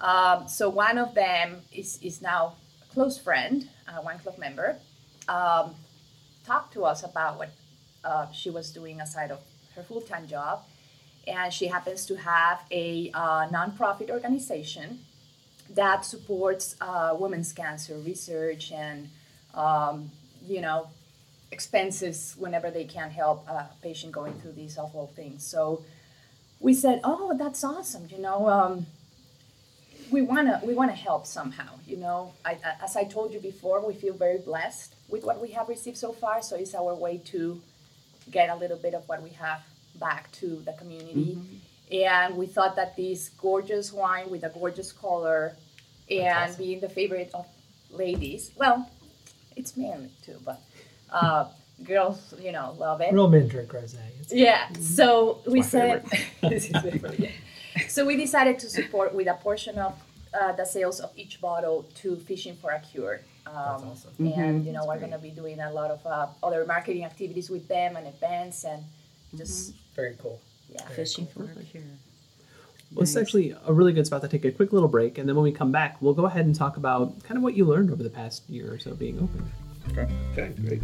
Um, so one of them is, is now a close friend, a wine club member. Um, talked to us about what uh, she was doing aside of her full-time job, and she happens to have a uh, nonprofit organization that supports uh, women's cancer research and um, you know expenses whenever they can help a patient going through these awful things. So we said, "Oh, that's awesome! You know, um, we wanna we wanna help somehow. You know, I, as I told you before, we feel very blessed with what we have received so far. So it's our way to get a little bit of what we have back to the community. And we thought that this gorgeous wine with a gorgeous color and awesome. being the favorite of ladies, well, it's men too, but uh, girls, you know, love it. Real men drink rosé. Yeah. So we said, [laughs] this is my favorite. so we decided to support with a portion of uh, the sales of each bottle to Fishing for a Cure. Um, awesome. And you know we're going to be doing a lot of uh, other marketing activities with them and events and just very cool. yeah. Fishing for a cure. Well, it's actually a really good spot to take a quick little break, and then when we come back, we'll go ahead and talk about kind of what you learned over the past year or so being open. Okay. Okay, great.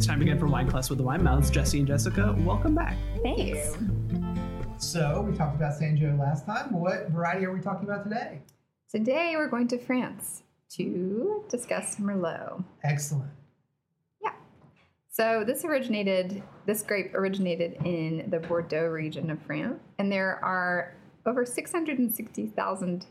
It's time again for Wine Class with the Wine Mouths. Jesse and Jessica, welcome back. Thanks. So we talked about Sanjo last time. What variety are we talking about today? Today we're going to France to discuss Merlot. Excellent. Yeah. So this originated, this grape originated in the Bordeaux region of France, and there are over 660,000.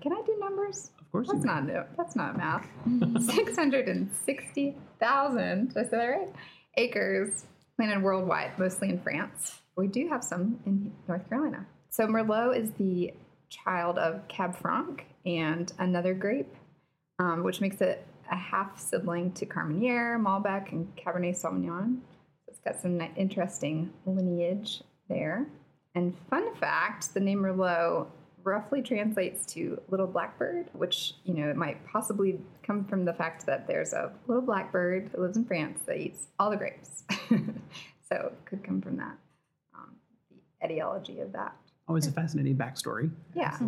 Can I do numbers? Of course, That's not no, that's not math. [laughs] 660,000. Did I say that right? Acres planted worldwide, mostly in France. We do have some in North Carolina. So Merlot is the child of Cab Franc and another grape, um, which makes it a half sibling to Carmenere, Malbec, and Cabernet Sauvignon. It's got some interesting lineage there. And fun fact, the name Merlot roughly translates to little blackbird, which, you know, it might possibly come from the fact that there's a little blackbird that lives in France that eats all the grapes. [laughs] so it could come from that, um, the etiology of that. Always a fascinating backstory. Yeah.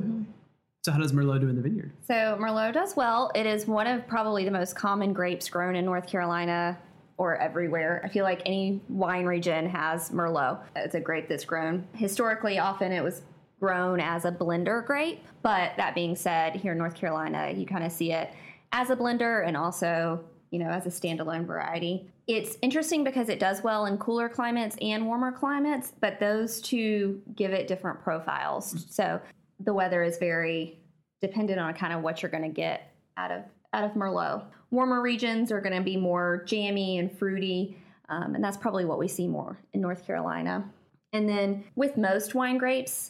So how does Merlot do in the vineyard? So Merlot does well. It is one of probably the most common grapes grown in North Carolina or everywhere. I feel like any wine region has Merlot. It's a grape that's grown historically. Often it was grown as a blender grape, but that being said, here in North Carolina, you kind of see it as a blender and also you know as a standalone variety. It's interesting because it does well in cooler climates and warmer climates, but those two give it different profiles. So the weather is very dependent on kind of what you're going to get out of out of Merlot. Warmer regions are going to be more jammy and fruity, um, and that's probably what we see more in North Carolina. And then with most wine grapes,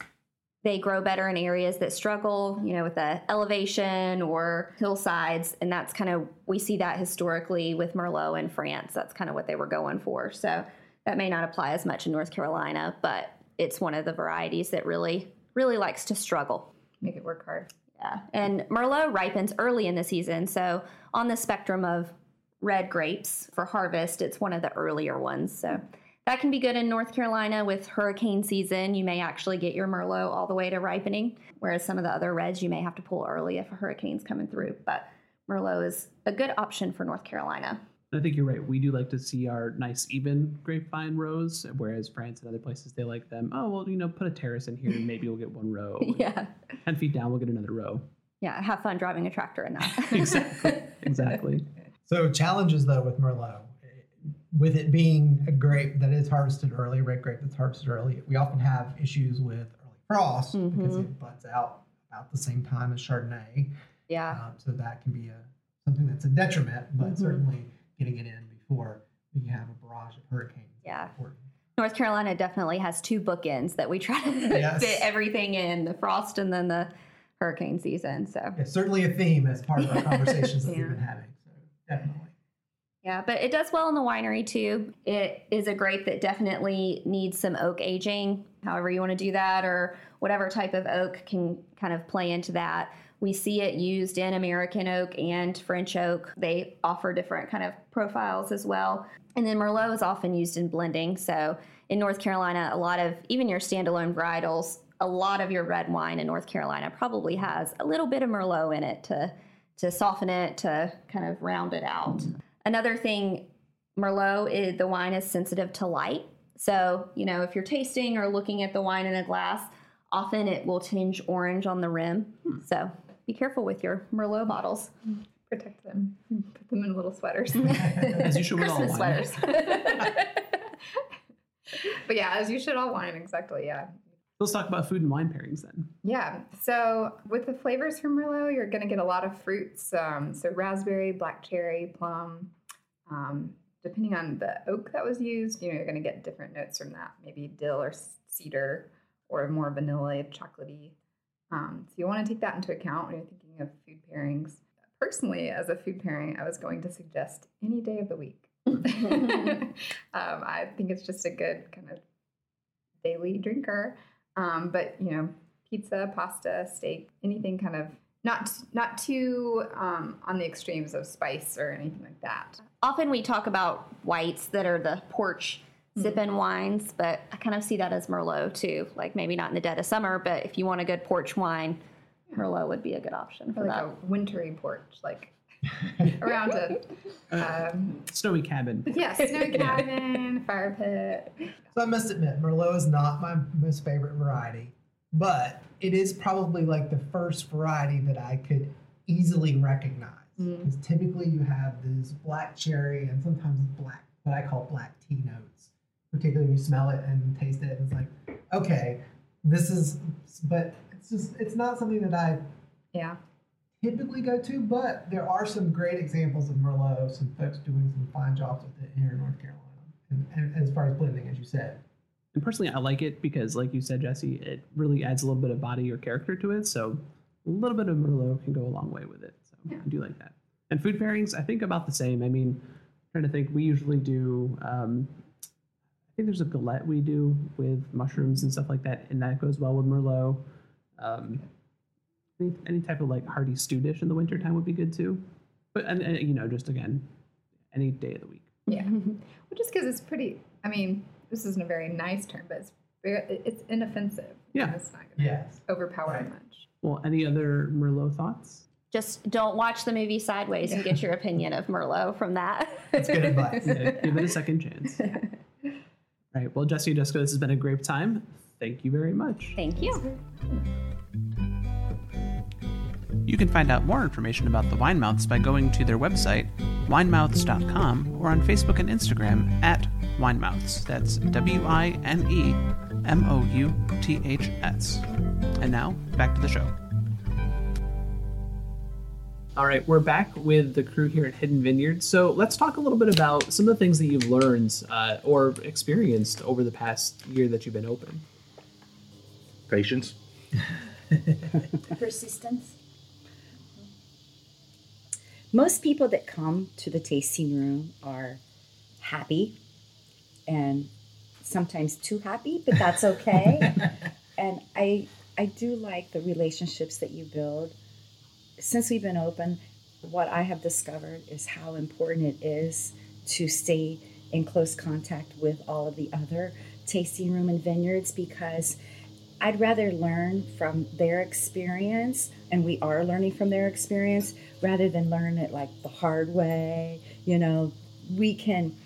they grow better in areas that struggle, you know, with the elevation or hillsides, and that's kind of we see that historically with Merlot in France. That's kind of what they were going for. So that may not apply as much in North Carolina, but it's one of the varieties that really really likes to struggle. Make it work hard. Yeah. And Merlot ripens early in the season. So, on the spectrum of red grapes for harvest, it's one of the earlier ones. So, that can be good in North Carolina with hurricane season. You may actually get your Merlot all the way to ripening, whereas some of the other reds you may have to pull early if a hurricane's coming through. But Merlot is a good option for North Carolina. I think you're right. We do like to see our nice even grapevine rows, whereas France and other places they like them. Oh well, you know, put a terrace in here and maybe we'll get one row. [laughs] yeah. Ten feet down, we'll get another row. Yeah. Have fun driving a tractor in that. [laughs] exactly. [laughs] Exactly. So challenges though with Merlot, with it being a grape that is harvested early, red grape that's harvested early, we often have issues with early frost because it buds out about the same time as Chardonnay. yeah. Um, so that can be a something that's a detriment, but certainly getting it in before you have a barrage of hurricanes. Yeah. North Carolina definitely has two bookends that we try to [laughs] Yes. fit everything in the frost and then the hurricane season. So, Yeah, certainly a theme as part of our [laughs] conversations that we've been having. So definitely. Yeah, but it does well in the winery too. It is a grape that definitely needs some oak aging, however you want to do that, or whatever type of oak can kind of play into that. We see it used in American oak and French oak. They offer different kind of profiles as well. And then Merlot is often used in blending. So in North Carolina, a lot of even your standalone varietals, a lot of your red wine in North Carolina probably has a little bit of Merlot in it to to soften it, to kind of round it out. Another thing, Merlot is the wine is sensitive to light. So, you know, if you're tasting or looking at the wine in a glass, often it will tinge orange on the rim. Hmm. So be careful with your Merlot bottles. Protect them. Put them in little sweaters. [laughs] As you should with all wine. sweaters. [laughs] but yeah, as you should all wine, exactly. Yeah. Let's talk about food and wine pairings then. Yeah. So with the flavors from Merlot, you're going to get a lot of fruits. Um, so raspberry, black cherry, plum. Um, depending on the oak that was used, you know, you're going to get different notes from that. Maybe dill or cedar, or more vanilla, chocolatey. Um, so you want to take that into account when you're thinking of food pairings. Personally, as a food pairing, I was going to suggest any day of the week. [laughs] [laughs] um, I think it's just a good kind of daily drinker. Um, but you know, pizza, pasta, steak, anything kind of not not too um, on the extremes of spice or anything like that. often we talk about whites that are the porch sipping wines, but I kind of see that as Merlot too. Like maybe not in the dead of summer, but if you want a good porch wine, Merlot would be a good option for Or like that. a wintry porch, like [laughs] around a um, Snowy cabin. yeah, snowy [laughs] cabin, fire pit. So I must admit, Merlot is not my most favorite variety, but it is probably like the first variety that I could easily recognize. Because typically you have this black cherry and sometimes black, what I call black tea notes. Particularly when you smell it and taste it, it's like, okay, this is, but it's just, it's not something that I Yeah, typically go to, but there are some great examples of Merlot, some folks doing some fine jobs with it here in North Carolina. And, and as far as blending, as you said. And personally, I like it because, like you said, Jesse, it really adds a little bit of body or character to it. So a little bit of Merlot can go a long way with it. So I do like that. And food pairings, I think about the same. I mean, trying to think, we usually do. Um, I think there's a galette we do with mushrooms and stuff like that, and that goes well with Merlot. Um, any, any type of like hearty stew dish in the wintertime would be good too. But and, and, you know, just again, any day of the week. Yeah. [laughs] well, just because it's pretty. I mean, this isn't a very nice term, but it's it's inoffensive. Yeah. It's not going to Yes. overpower Right. much. Well, any other Merlot thoughts? Just don't watch the movie Sideways and get your opinion of Merlot from that. [laughs] That's good advice. Yeah, give it a second chance. [laughs] All right. Well, Jesse and Jessica, this has been a great time. Thank you very much. Thank you. You can find out more information about the Winemouths by going to their website, winemouths.com, or on Facebook and Instagram at Winemouths. That's W I N E M O U T H S. And now, back to the show. All right, we're back with the crew here at Hidden Vineyard. So let's talk a little bit about some of the things that you've learned uh, or experienced over the past year that you've been open. Patience. [laughs] Persistence. Most people that come to the tasting room are happy and sometimes too happy, but that's okay. [laughs] and I I do like the relationships that you build. Since we've been open, what I have discovered is how important it is to stay in close contact with all of the other tasting room and vineyards because I'd rather learn from their experience, and we are learning from their experience, rather than learn it like the hard way. You know, we can,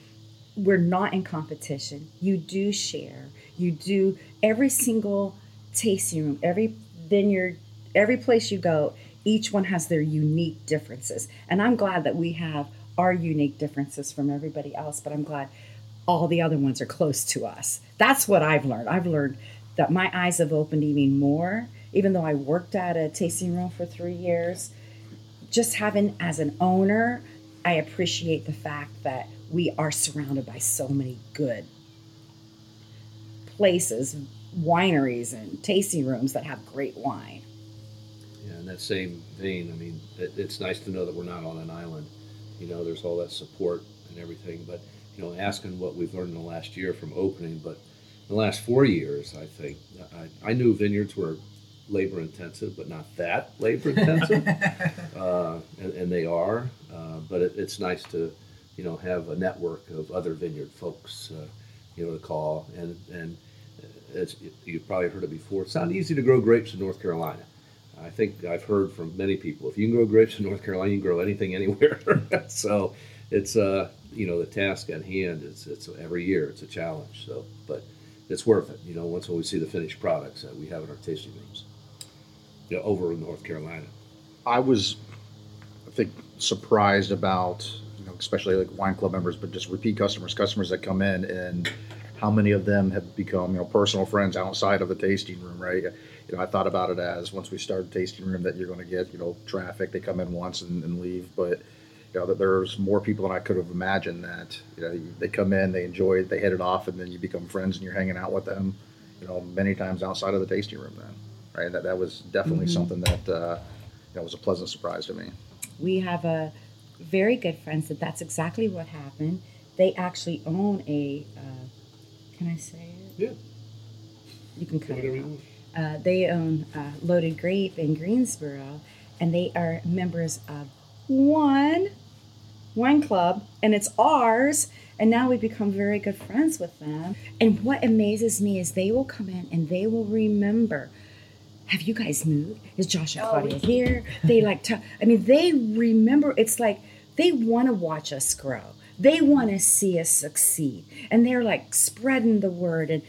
we're not in competition. You do share. You do, every single tasting room, every vineyard, every place you go, each one has their unique differences. And I'm glad that we have our unique differences from everybody else, but I'm glad all the other ones are close to us. That's what I've learned. I've learned that my eyes have opened even more, even though I worked at a tasting room for three years. Just having, as an owner, I appreciate the fact that we are surrounded by so many good places, wineries, and tasting rooms that have great wine. Yeah, in that same vein, I mean, it, it's nice to know that we're not on an island. You know, there's all that support and everything, but you know, asking what we've learned in the last year from opening, but the last four years, I think I, I knew vineyards were labor intensive, but not that labor intensive, [laughs] uh, and, and they are. Uh, but it, it's nice to, you know, have a network of other vineyard folks, uh, you know, to call and and it's you've probably heard it before. It's not easy to grow grapes in North Carolina. I think I've heard from many people if you can grow grapes in North Carolina, you can grow anything anywhere. [laughs] so it's uh you know the task at hand. It's it's every year it's a challenge. So but it's worth it. You know once we see the finished products that we have in our tasting rooms. You know over in North Carolina. I was, I think, surprised about, you know, especially like wine club members, but just repeat customers, customers that come in, and how many of them have become, you know, personal friends outside of the tasting room, right? You know, I thought about it as once we start the tasting room that you're going to get, you know, traffic. They come in once and, and leave, but you know that there's more people than I could have imagined. That you know they come in, they enjoy it, they hit it off, and then you become friends and you're hanging out with them. You know, many times outside of the tasting room. Then, right? That that was definitely something that uh, you know was a pleasant surprise to me. We have a very good friends that that's exactly what happened. They actually own a, uh, can I say it? Yeah. You can cut Whatever it out. Uh, they own uh, Loaded Grape in Greensboro, and they are members of one wine club, and it's ours. And now we've become very good friends with them. And what amazes me is they will come in and they will remember. Have you guys moved? Is Josh and Oh, Claudia we- here? [laughs] They like to. I mean, they remember. It's like they want to watch us grow. They want to see us succeed, and they're like spreading the word. And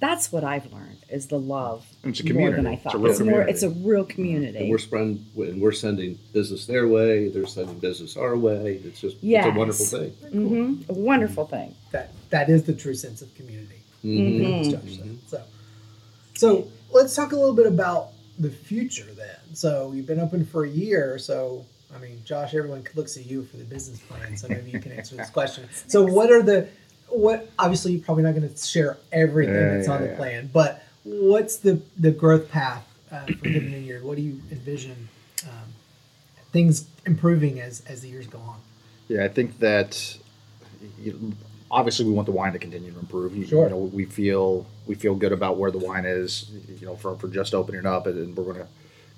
that's what I've learned is the love It's a more than community. I It's a thought. real It's, more. community. It's a real community. And we're spreading, and we're sending business their way. They're sending business our way. It's just it's a wonderful thing. hmm A wonderful thing. That that is the true sense of community. Mhm. as Josh. So, so let's talk a little bit about the future then. So you've been open for a year. So I mean, Josh, everyone looks at you for the business plan. So maybe you can answer this [laughs] question. So what are the what? Obviously, you're probably not going to share everything Yeah, that's on the yeah. plan, but what's the the growth path uh, for Hidden Vineyard? What do you envision um, things improving as as the years go on? Yeah, I think that you, obviously we want the wine to continue to improve. You, Sure. you know, we feel we feel good about where the wine is. You know, for, for just opening up, and we're going to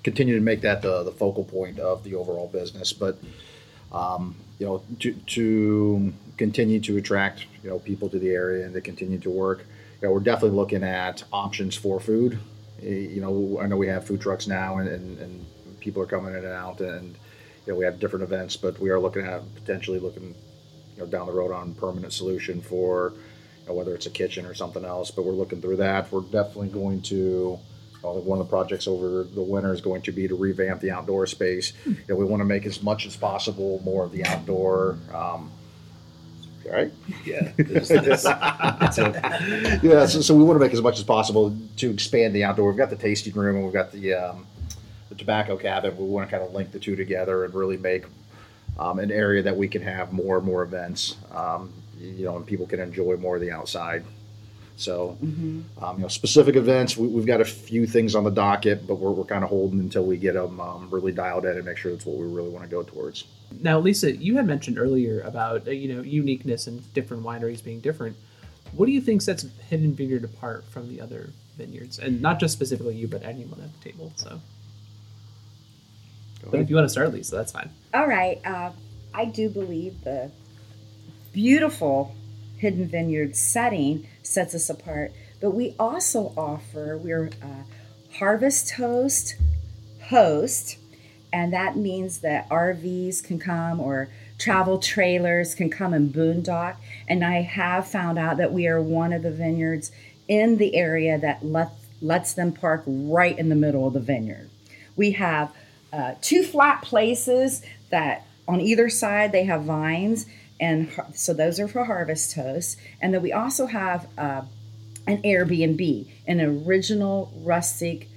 continue to make that the the focal point of the overall business. But um, you know, to to continue to attract you know people to the area and to continue to work, you know, we're definitely looking at options for food. Eh, You know, I know we have food trucks now, and, and, and people are coming in and out, and you know, we have different events, but we are looking at potentially looking you know down the road on permanent solution for you know, whether it's a kitchen or something else. But we're looking through that. We're definitely going to. One of the projects over the winter is going to be to revamp the outdoor space. You know, we want to make as much as possible more of the outdoor. Um, right. Yeah. It's, it's, it's a, yeah, so, so we want to make as much as possible to expand the outdoor. We've got the tasting room and we've got the um, the tobacco cabin. We want to kind of link the two together and really make um, an area that we can have more and more events. Um, you know, and people can enjoy more of the outside. So, um, you know, specific events, we, we've got a few things on the docket, but we're, we're kind of holding until we get them um, really dialed in and make sure that's what we really want to go towards. Now, Lisa, you had mentioned earlier about uh, you know uniqueness and different wineries being different. What do you think sets Hidden Vineyard apart from the other vineyards, and not just specifically you, but anyone at the table? So, but if you want to start, Lisa, that's fine. All right. Uh, I do believe the beautiful Hidden Vineyard setting sets us apart, but we also offer, we're a Harvest Host host, and that means that RVs can come or travel trailers can come and boondock. And I have found out that we are one of the vineyards in the area that let, lets them park right in the middle of the vineyard. We have uh, two flat places that on either side they have vines, and so those are for harvest hosts And then we also have uh, an Airbnb, an original rustic,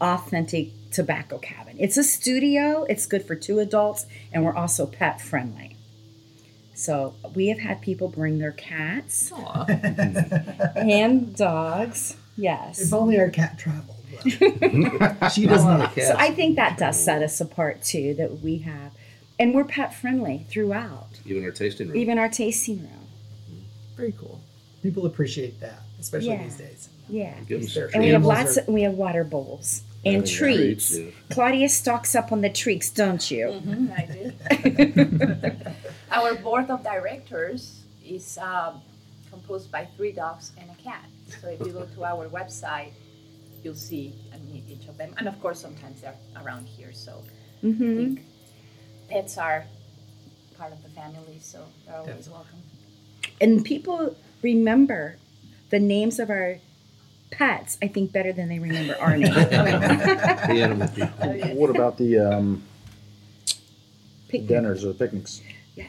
authentic tobacco cabin. It's a studio. It's good for two adults, and we're also pet friendly. So we have had people bring their cats Aw. and dogs. Yes. If only our cat traveled. but [laughs] she does not. So I think that does set us apart too, that we have, and we're pet friendly throughout, even our tasting room. even our tasting room. Very cool. People appreciate that, especially Yeah. these days. Yeah. Give 'em They're- And we have lots are- of, we have water bowls and and treats. treats, Claudia stocks up on the treats, don't you? Mhm, I do. [laughs] Our board of directors is um, composed by three dogs and a cat. So if you go to our website, you'll see and meet each of them. And of course, sometimes they're around here. So I hmm think pets are part of the family, so they're always welcome. And people remember the names of our pets, I think, better than they remember our name. [laughs] The animal people. What about the um, Picnic. dinners or picnics?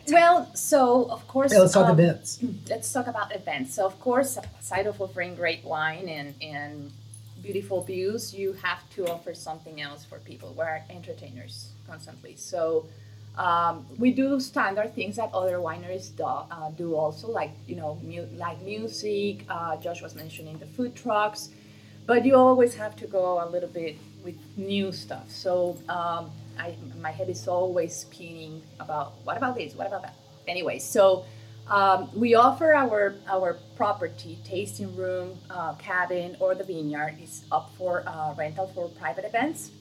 Well, so of course, Hey, let's talk um, events. [clears throat] let's talk about events. So, of course, aside of offering great wine and, and beautiful views, you have to offer something else for people. We're entertainers constantly. So, um, we do standard things that other wineries do, uh, do also, like, you know, mu- like music. Uh, Josh was mentioning the food trucks. But you always have to go a little bit with new stuff. So, um, I, my head is always spinning about what about this? What about that? Anyway, so um, we offer our our property, tasting room, uh, cabin, or the vineyard is up for uh, rental for private events.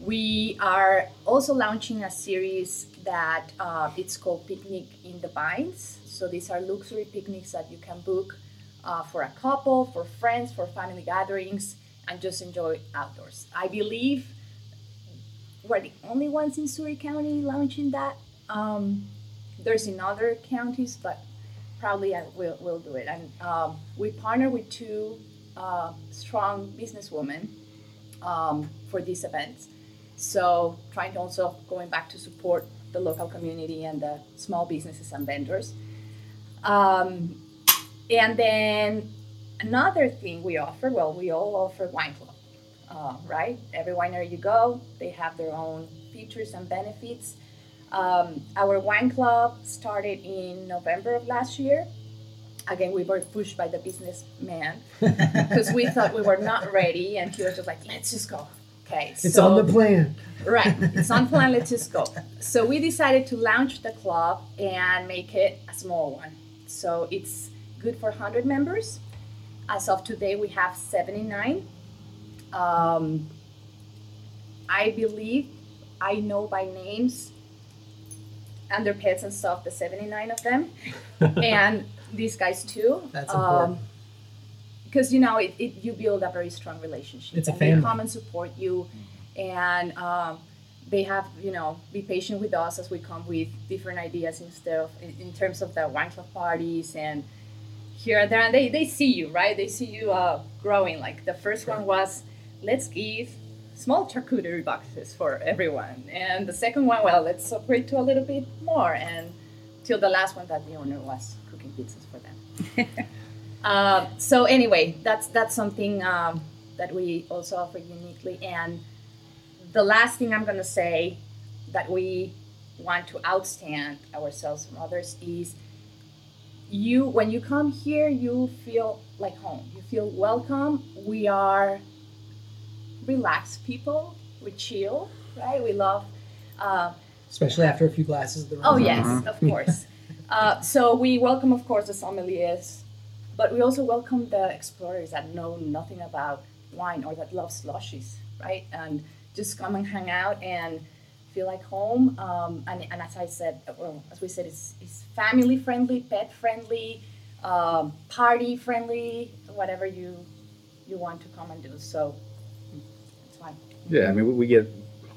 We are also launching a series that uh, it's called Picnic in the Vines. So these are luxury picnics that you can book uh, for a couple, for friends, for family gatherings, and just enjoy outdoors. I believe we're the only ones in Surry County launching that. Um, there's in other counties, but probably I will will do it. And um, we partner with two uh, strong businesswomen um, for these events. So trying to also going back to support the local community and the small businesses and vendors. Um, and then another thing we offer, well, we all offer wine club, uh, right? Every winery you go, they have their own features and benefits. Um, our wine club started in November of last year. Again, we were pushed by the businessman [laughs] because we thought we were not ready, and he was just like, "Let's just go." Okay, It's so, on the plan. Right, [laughs] it's on plan. Let's just go. So we decided to launch the club and make it a small one. So it's good for 100 members. As of today, we have 79. Um, I believe I know by names and their pets and stuff the 79 of them, [laughs] and these guys too. That's Um, important. Because you know it, it you build a very strong relationship. It's a family. they come and support you. And um, they have you know be patient with us as we come with different ideas instead of in, terms of the wine club parties and here and there. And they, they see you right? They see you uh, growing. Like the first one was let's give small charcuterie boxes for everyone. And the second one well let's upgrade to a little bit more. And till the last one that the owner was cooking pizzas for them [laughs] uh, so anyway, that's that's something um, that we also offer uniquely. And the last thing I'm gonna say that we want to outstand ourselves from others is you when you come here you feel like home you feel welcome we are relaxed people we chill right we love uh, Especially after a few glasses of the Oh rum. yes, of course. Uh, so we welcome, of course, the sommeliers, but we also welcome the explorers that know nothing about wine or that love slushies, right? And just come and hang out and feel like home. Um, and, and as I said, well, as we said, it's, it's family friendly, pet friendly, um, party friendly, whatever you you want to come and do. So it's fine. Yeah, I mean, we get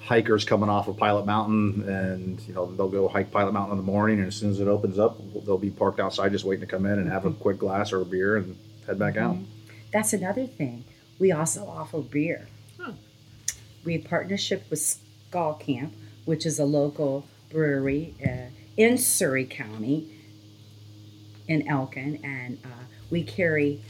hikers coming off of Pilot Mountain, and you know they'll go hike Pilot Mountain in the morning, and as soon as it opens up, they'll be parked outside just waiting to come in and have a quick glass or a beer and head back out. That's another thing. We also offer beer. We have partnership with Skull Camp, which is a local brewery uh, in Surry County, in Elkin, and uh, we carry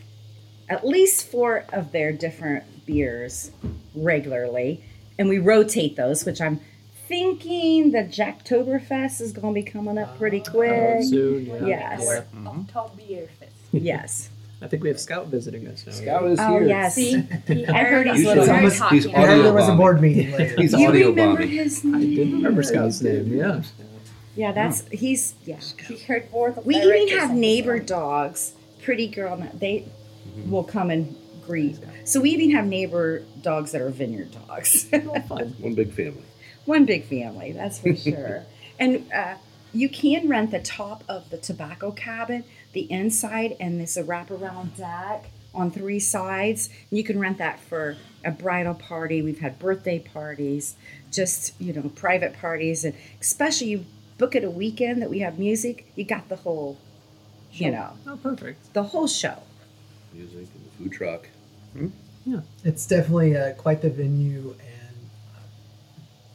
at least four of their different beers regularly, and we rotate those, which I'm thinking the Jacktoberfest is going to be coming up pretty ah, quick. soon. Yeah. Yes. Or mm-hmm. of top beer fest. Yes. I think we have Scout visiting us now. Scout is Oh here. yes. See, he I heard us he's little- very He's- talky. he's I heard there was a board meeting later. [laughs] He's You audio remember bombing. his I name? did remember Scout's name. Yeah. Yeah, that's he's yeah. He heard board We even have neighbor dogs. Pretty girl, they will come and greet. So we even have neighbor dogs that are vineyard dogs. [laughs] Oh. One big family. One big family, that's for [laughs] sure. and uh, you can rent the top of the tobacco cabin, the inside, and there's a wraparound deck on three sides. You can rent that for a bridal party. We've had birthday parties, just you know, private parties, and especially you book it a weekend that we have music. You got the whole, you know, Oh, perfect. the whole show. Music and the food truck. It's definitely uh, quite the venue, and uh,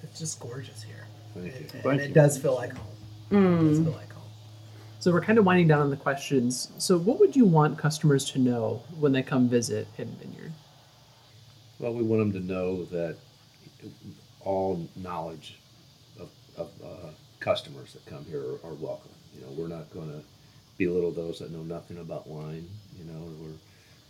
it's just gorgeous here. Thank you. And, and Thank it does feel like home. It does feel like home. So we're kind of winding down on the questions. So what would you want customers to know when they come visit Hidden Vineyard? Well, we want them to know that all knowledge of, of uh, customers that come here are, are welcome. You know, we're not going to belittle those that know nothing about wine. You know, we're,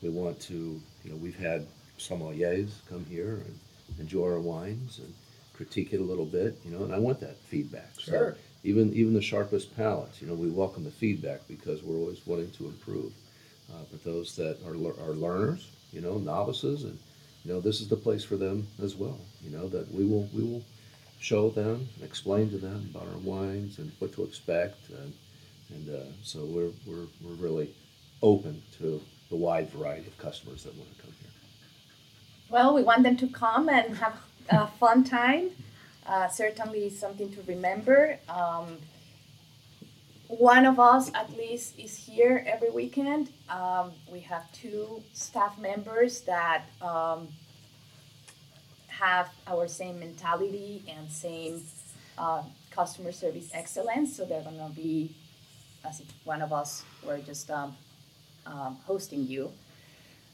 we want to, you know, we've had sommeliers come here and enjoy our wines and critique it a little bit. You know, and I want that feedback. So Sure. even even the sharpest palates, you know, we welcome the feedback because we're always wanting to improve. Uh, but those that are, are learners, you know, novices, and you know, this is the place for them as well. You know, that we will we will show them and explain to them about our wines and what to expect, and and uh, so we're we're we're really open to the wide variety of customers that want to come here. Well, we want them to come and have a fun time. Uh, certainly something to remember. Um, one of us, at least, is here every weekend. Um, we have two staff members that um, have our same mentality and same uh, customer service excellence. So they're going to be, as if one of us were just um, hosting you.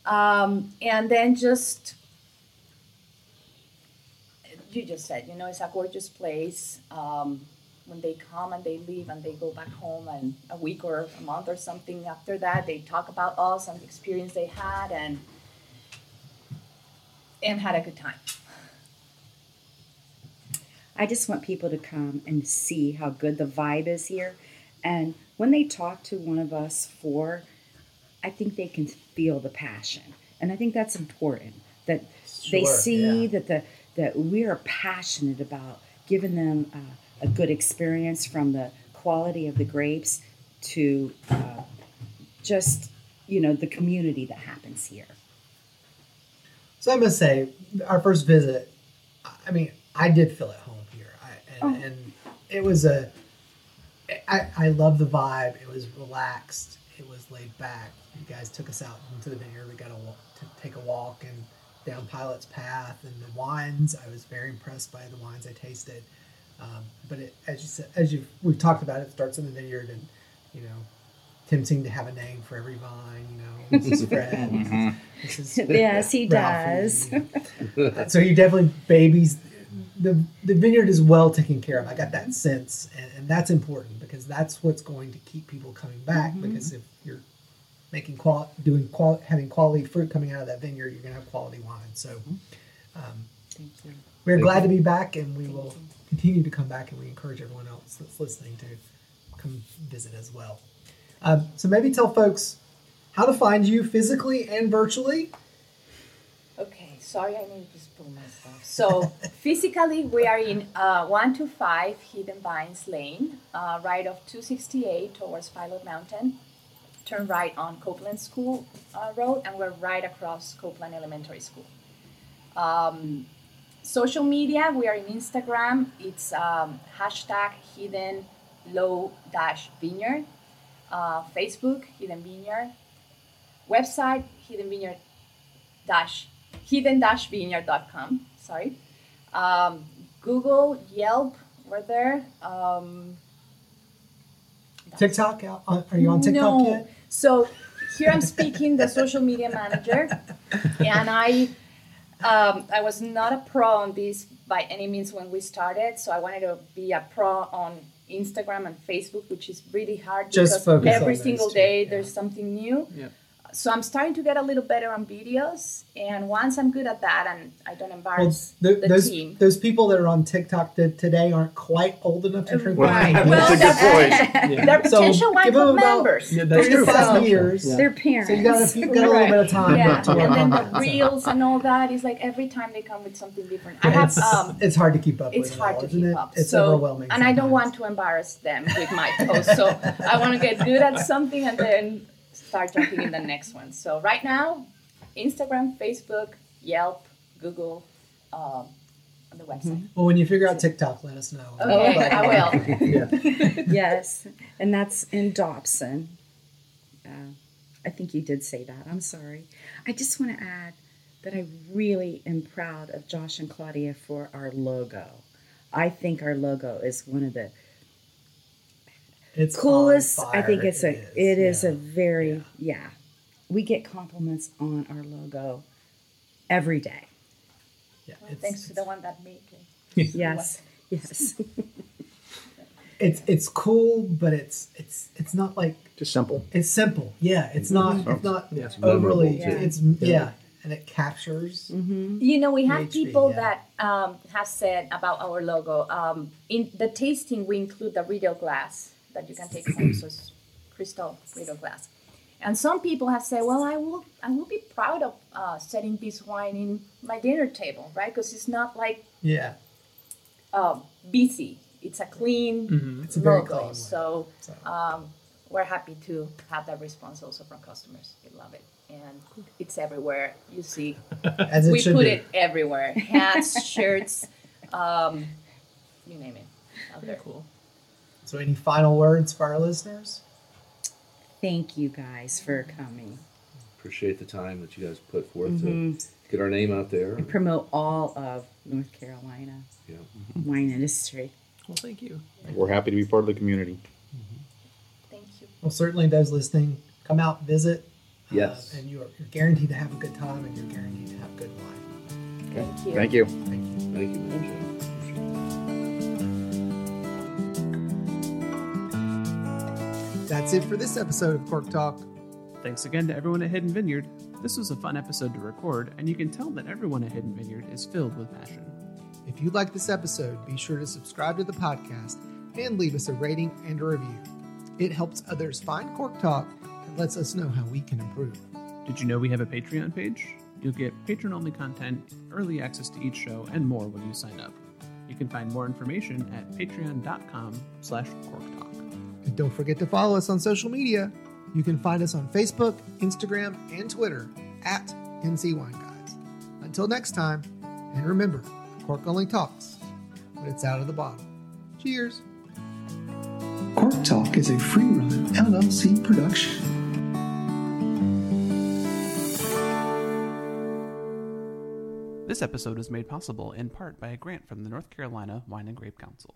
Um, and then just you just said, you know, it's a gorgeous place. Um, when they come and they leave and they go back home, and a week or a month or something after that, they talk about us and the experience they had and and had a good time. I just want people to come and see how good the vibe is here. And when they talk to one of us four, I think they can feel the passion. And I think that's important that they see yeah. that the that we are passionate about giving them uh, a good experience from the quality of the grapes to uh, just you know the community that happens here. So I must say, our first visit, I mean, I did feel at home here, I, and, and it was a. I, I love the vibe. It was relaxed. It was laid back. You guys took us out into the vineyard. We got to, walk, to take a walk and down Pilot's Path and the wines. I was very impressed by the wines I tasted. Um, but it, as you said, as you we've talked about, it starts in the vineyard, and you know, Tim seemed to have a name for every vine. You know, this is Fred. [laughs] This is, this [laughs] is Yes, he Ralphie, does. you know. [laughs] so you definitely babies the the vineyard is well taken care of. I got that sense, and, and that's important because that's what's going to keep people coming back. Because if you're making qual doing qual having quality fruit coming out of that vineyard, you're going to have quality wine. So um, Thank you. we're glad to be back, and we will continue to come back, and we encourage everyone else that's listening to come visit as well. Um, so maybe tell folks how to find you physically and virtually. Okay, sorry, I need to just pull myself. So [laughs] physically, we are in uh, 125 Hidden Vines Lane, uh, right off 268 towards Pilot Mountain. Turn right on Copeland School uh, Road, and we're right across Copeland Elementary School. Um, social media, we are in Instagram. It's um, hashtag Hidden Low Dash Vineyard. Uh, Facebook, Hidden Vineyard. Website, Hidden Vineyard dash hidden dash vineyard.com sorry um, google yelp we're there um, TikTok, are you on TikTok no. yet? so here i'm speaking the social media manager and i um, i was not a pro on this by any means when we started so i wanted to be a pro on instagram and facebook which is really hard Just because focus every those single day yeah. there's something new Yep. So I'm starting to get a little better on videos, and once I'm good at that, and I don't Well, embarrass th- the those team. those people that are on TikTok t- today aren't quite old enough to drink Right. wine. Well, That's a good that's- point. [laughs] They're So, potential wine give them club about- members. Yeah, that's Three to true. five So- years. Yeah. Their parents. So you got a, you got a little Right. bit of time Yeah, to and then the reels and all that is like every time they come with something different. I have it's, um, it's hard to keep up it's with. hard all, to keep it? up. It's so, overwhelming. and I don't want to embarrass them with my posts. So I want to get good at something and then start jumping in the next one. So right now, Instagram, Facebook, Yelp, Google, um, on the website. Well, when you figure out TikTok, let us know. Okay, But, I uh, will. Yeah. [laughs] yes, and that's in Dobson. Uh, I think you did say that. I'm sorry. I just want to add that I really am proud of Josh and Claudia for our logo. I think our logo is one of the It's coolest. I think fire. it's a it is yeah. a very yeah. We get compliments on our logo every day. Yeah, Well, thanks to the one that made it. Yes, yes. [laughs] it's it's cool, but it's it's it's not like Just simple. it's simple. Yeah, it's not it's not Yeah. overly. memorable, too. It's yeah, and it captures. hmm You know, we have PHP, people yeah. that um, have said about our logo. Um, in the tasting, we include the Riedel glass that you can take home, so it's crystal Riedel glass. And some people have said, "Well, I will, I will be proud of uh, setting this wine in my dinner table, right? Because it's not like Yeah, um, busy. It's a clean Mhm. it's a logo. clean. So So um, we're happy to have that response also from customers. They love it, and it's everywhere. You see [laughs] as it we put be. it everywhere hats shirts um, you name it out Very there cool. So, any final words for our listeners? Thank you guys for coming. Appreciate the time that you guys put forth Mhm. to get our name out there. Promote all of North Carolina Yeah. wine industry. Well, thank you. We're happy to be part of the community. thank you Well, certainly those listening, come out, visit. uh, Yes. and you're, you're guaranteed to have a good time, and you're guaranteed to have good wine. thank you Thank you. Thank you. Thank you, Mitch. That's it for this episode of Cork Talk. Thanks again to everyone at Hidden Vineyard. This was a fun episode to record, and you can tell that everyone at Hidden Vineyard is filled with passion. If you like this episode, be sure to subscribe to the podcast and leave us a rating and a review. It helps others find Cork Talk and lets us know how we can improve. Did you know we have a Patreon page? You'll get patron only content, early access to each show, and more when you sign up. You can find more information at patreon.com slash corktalk. And don't forget to follow us on social media. You can find us on Facebook, Instagram, and Twitter at NC Wine Guys. Until next time, and remember, cork only talks when it's out of the bottle. Cheers. Cork Talk is a free run LLC production. This episode is made possible in part by a grant from the North Carolina Wine and Grape Council.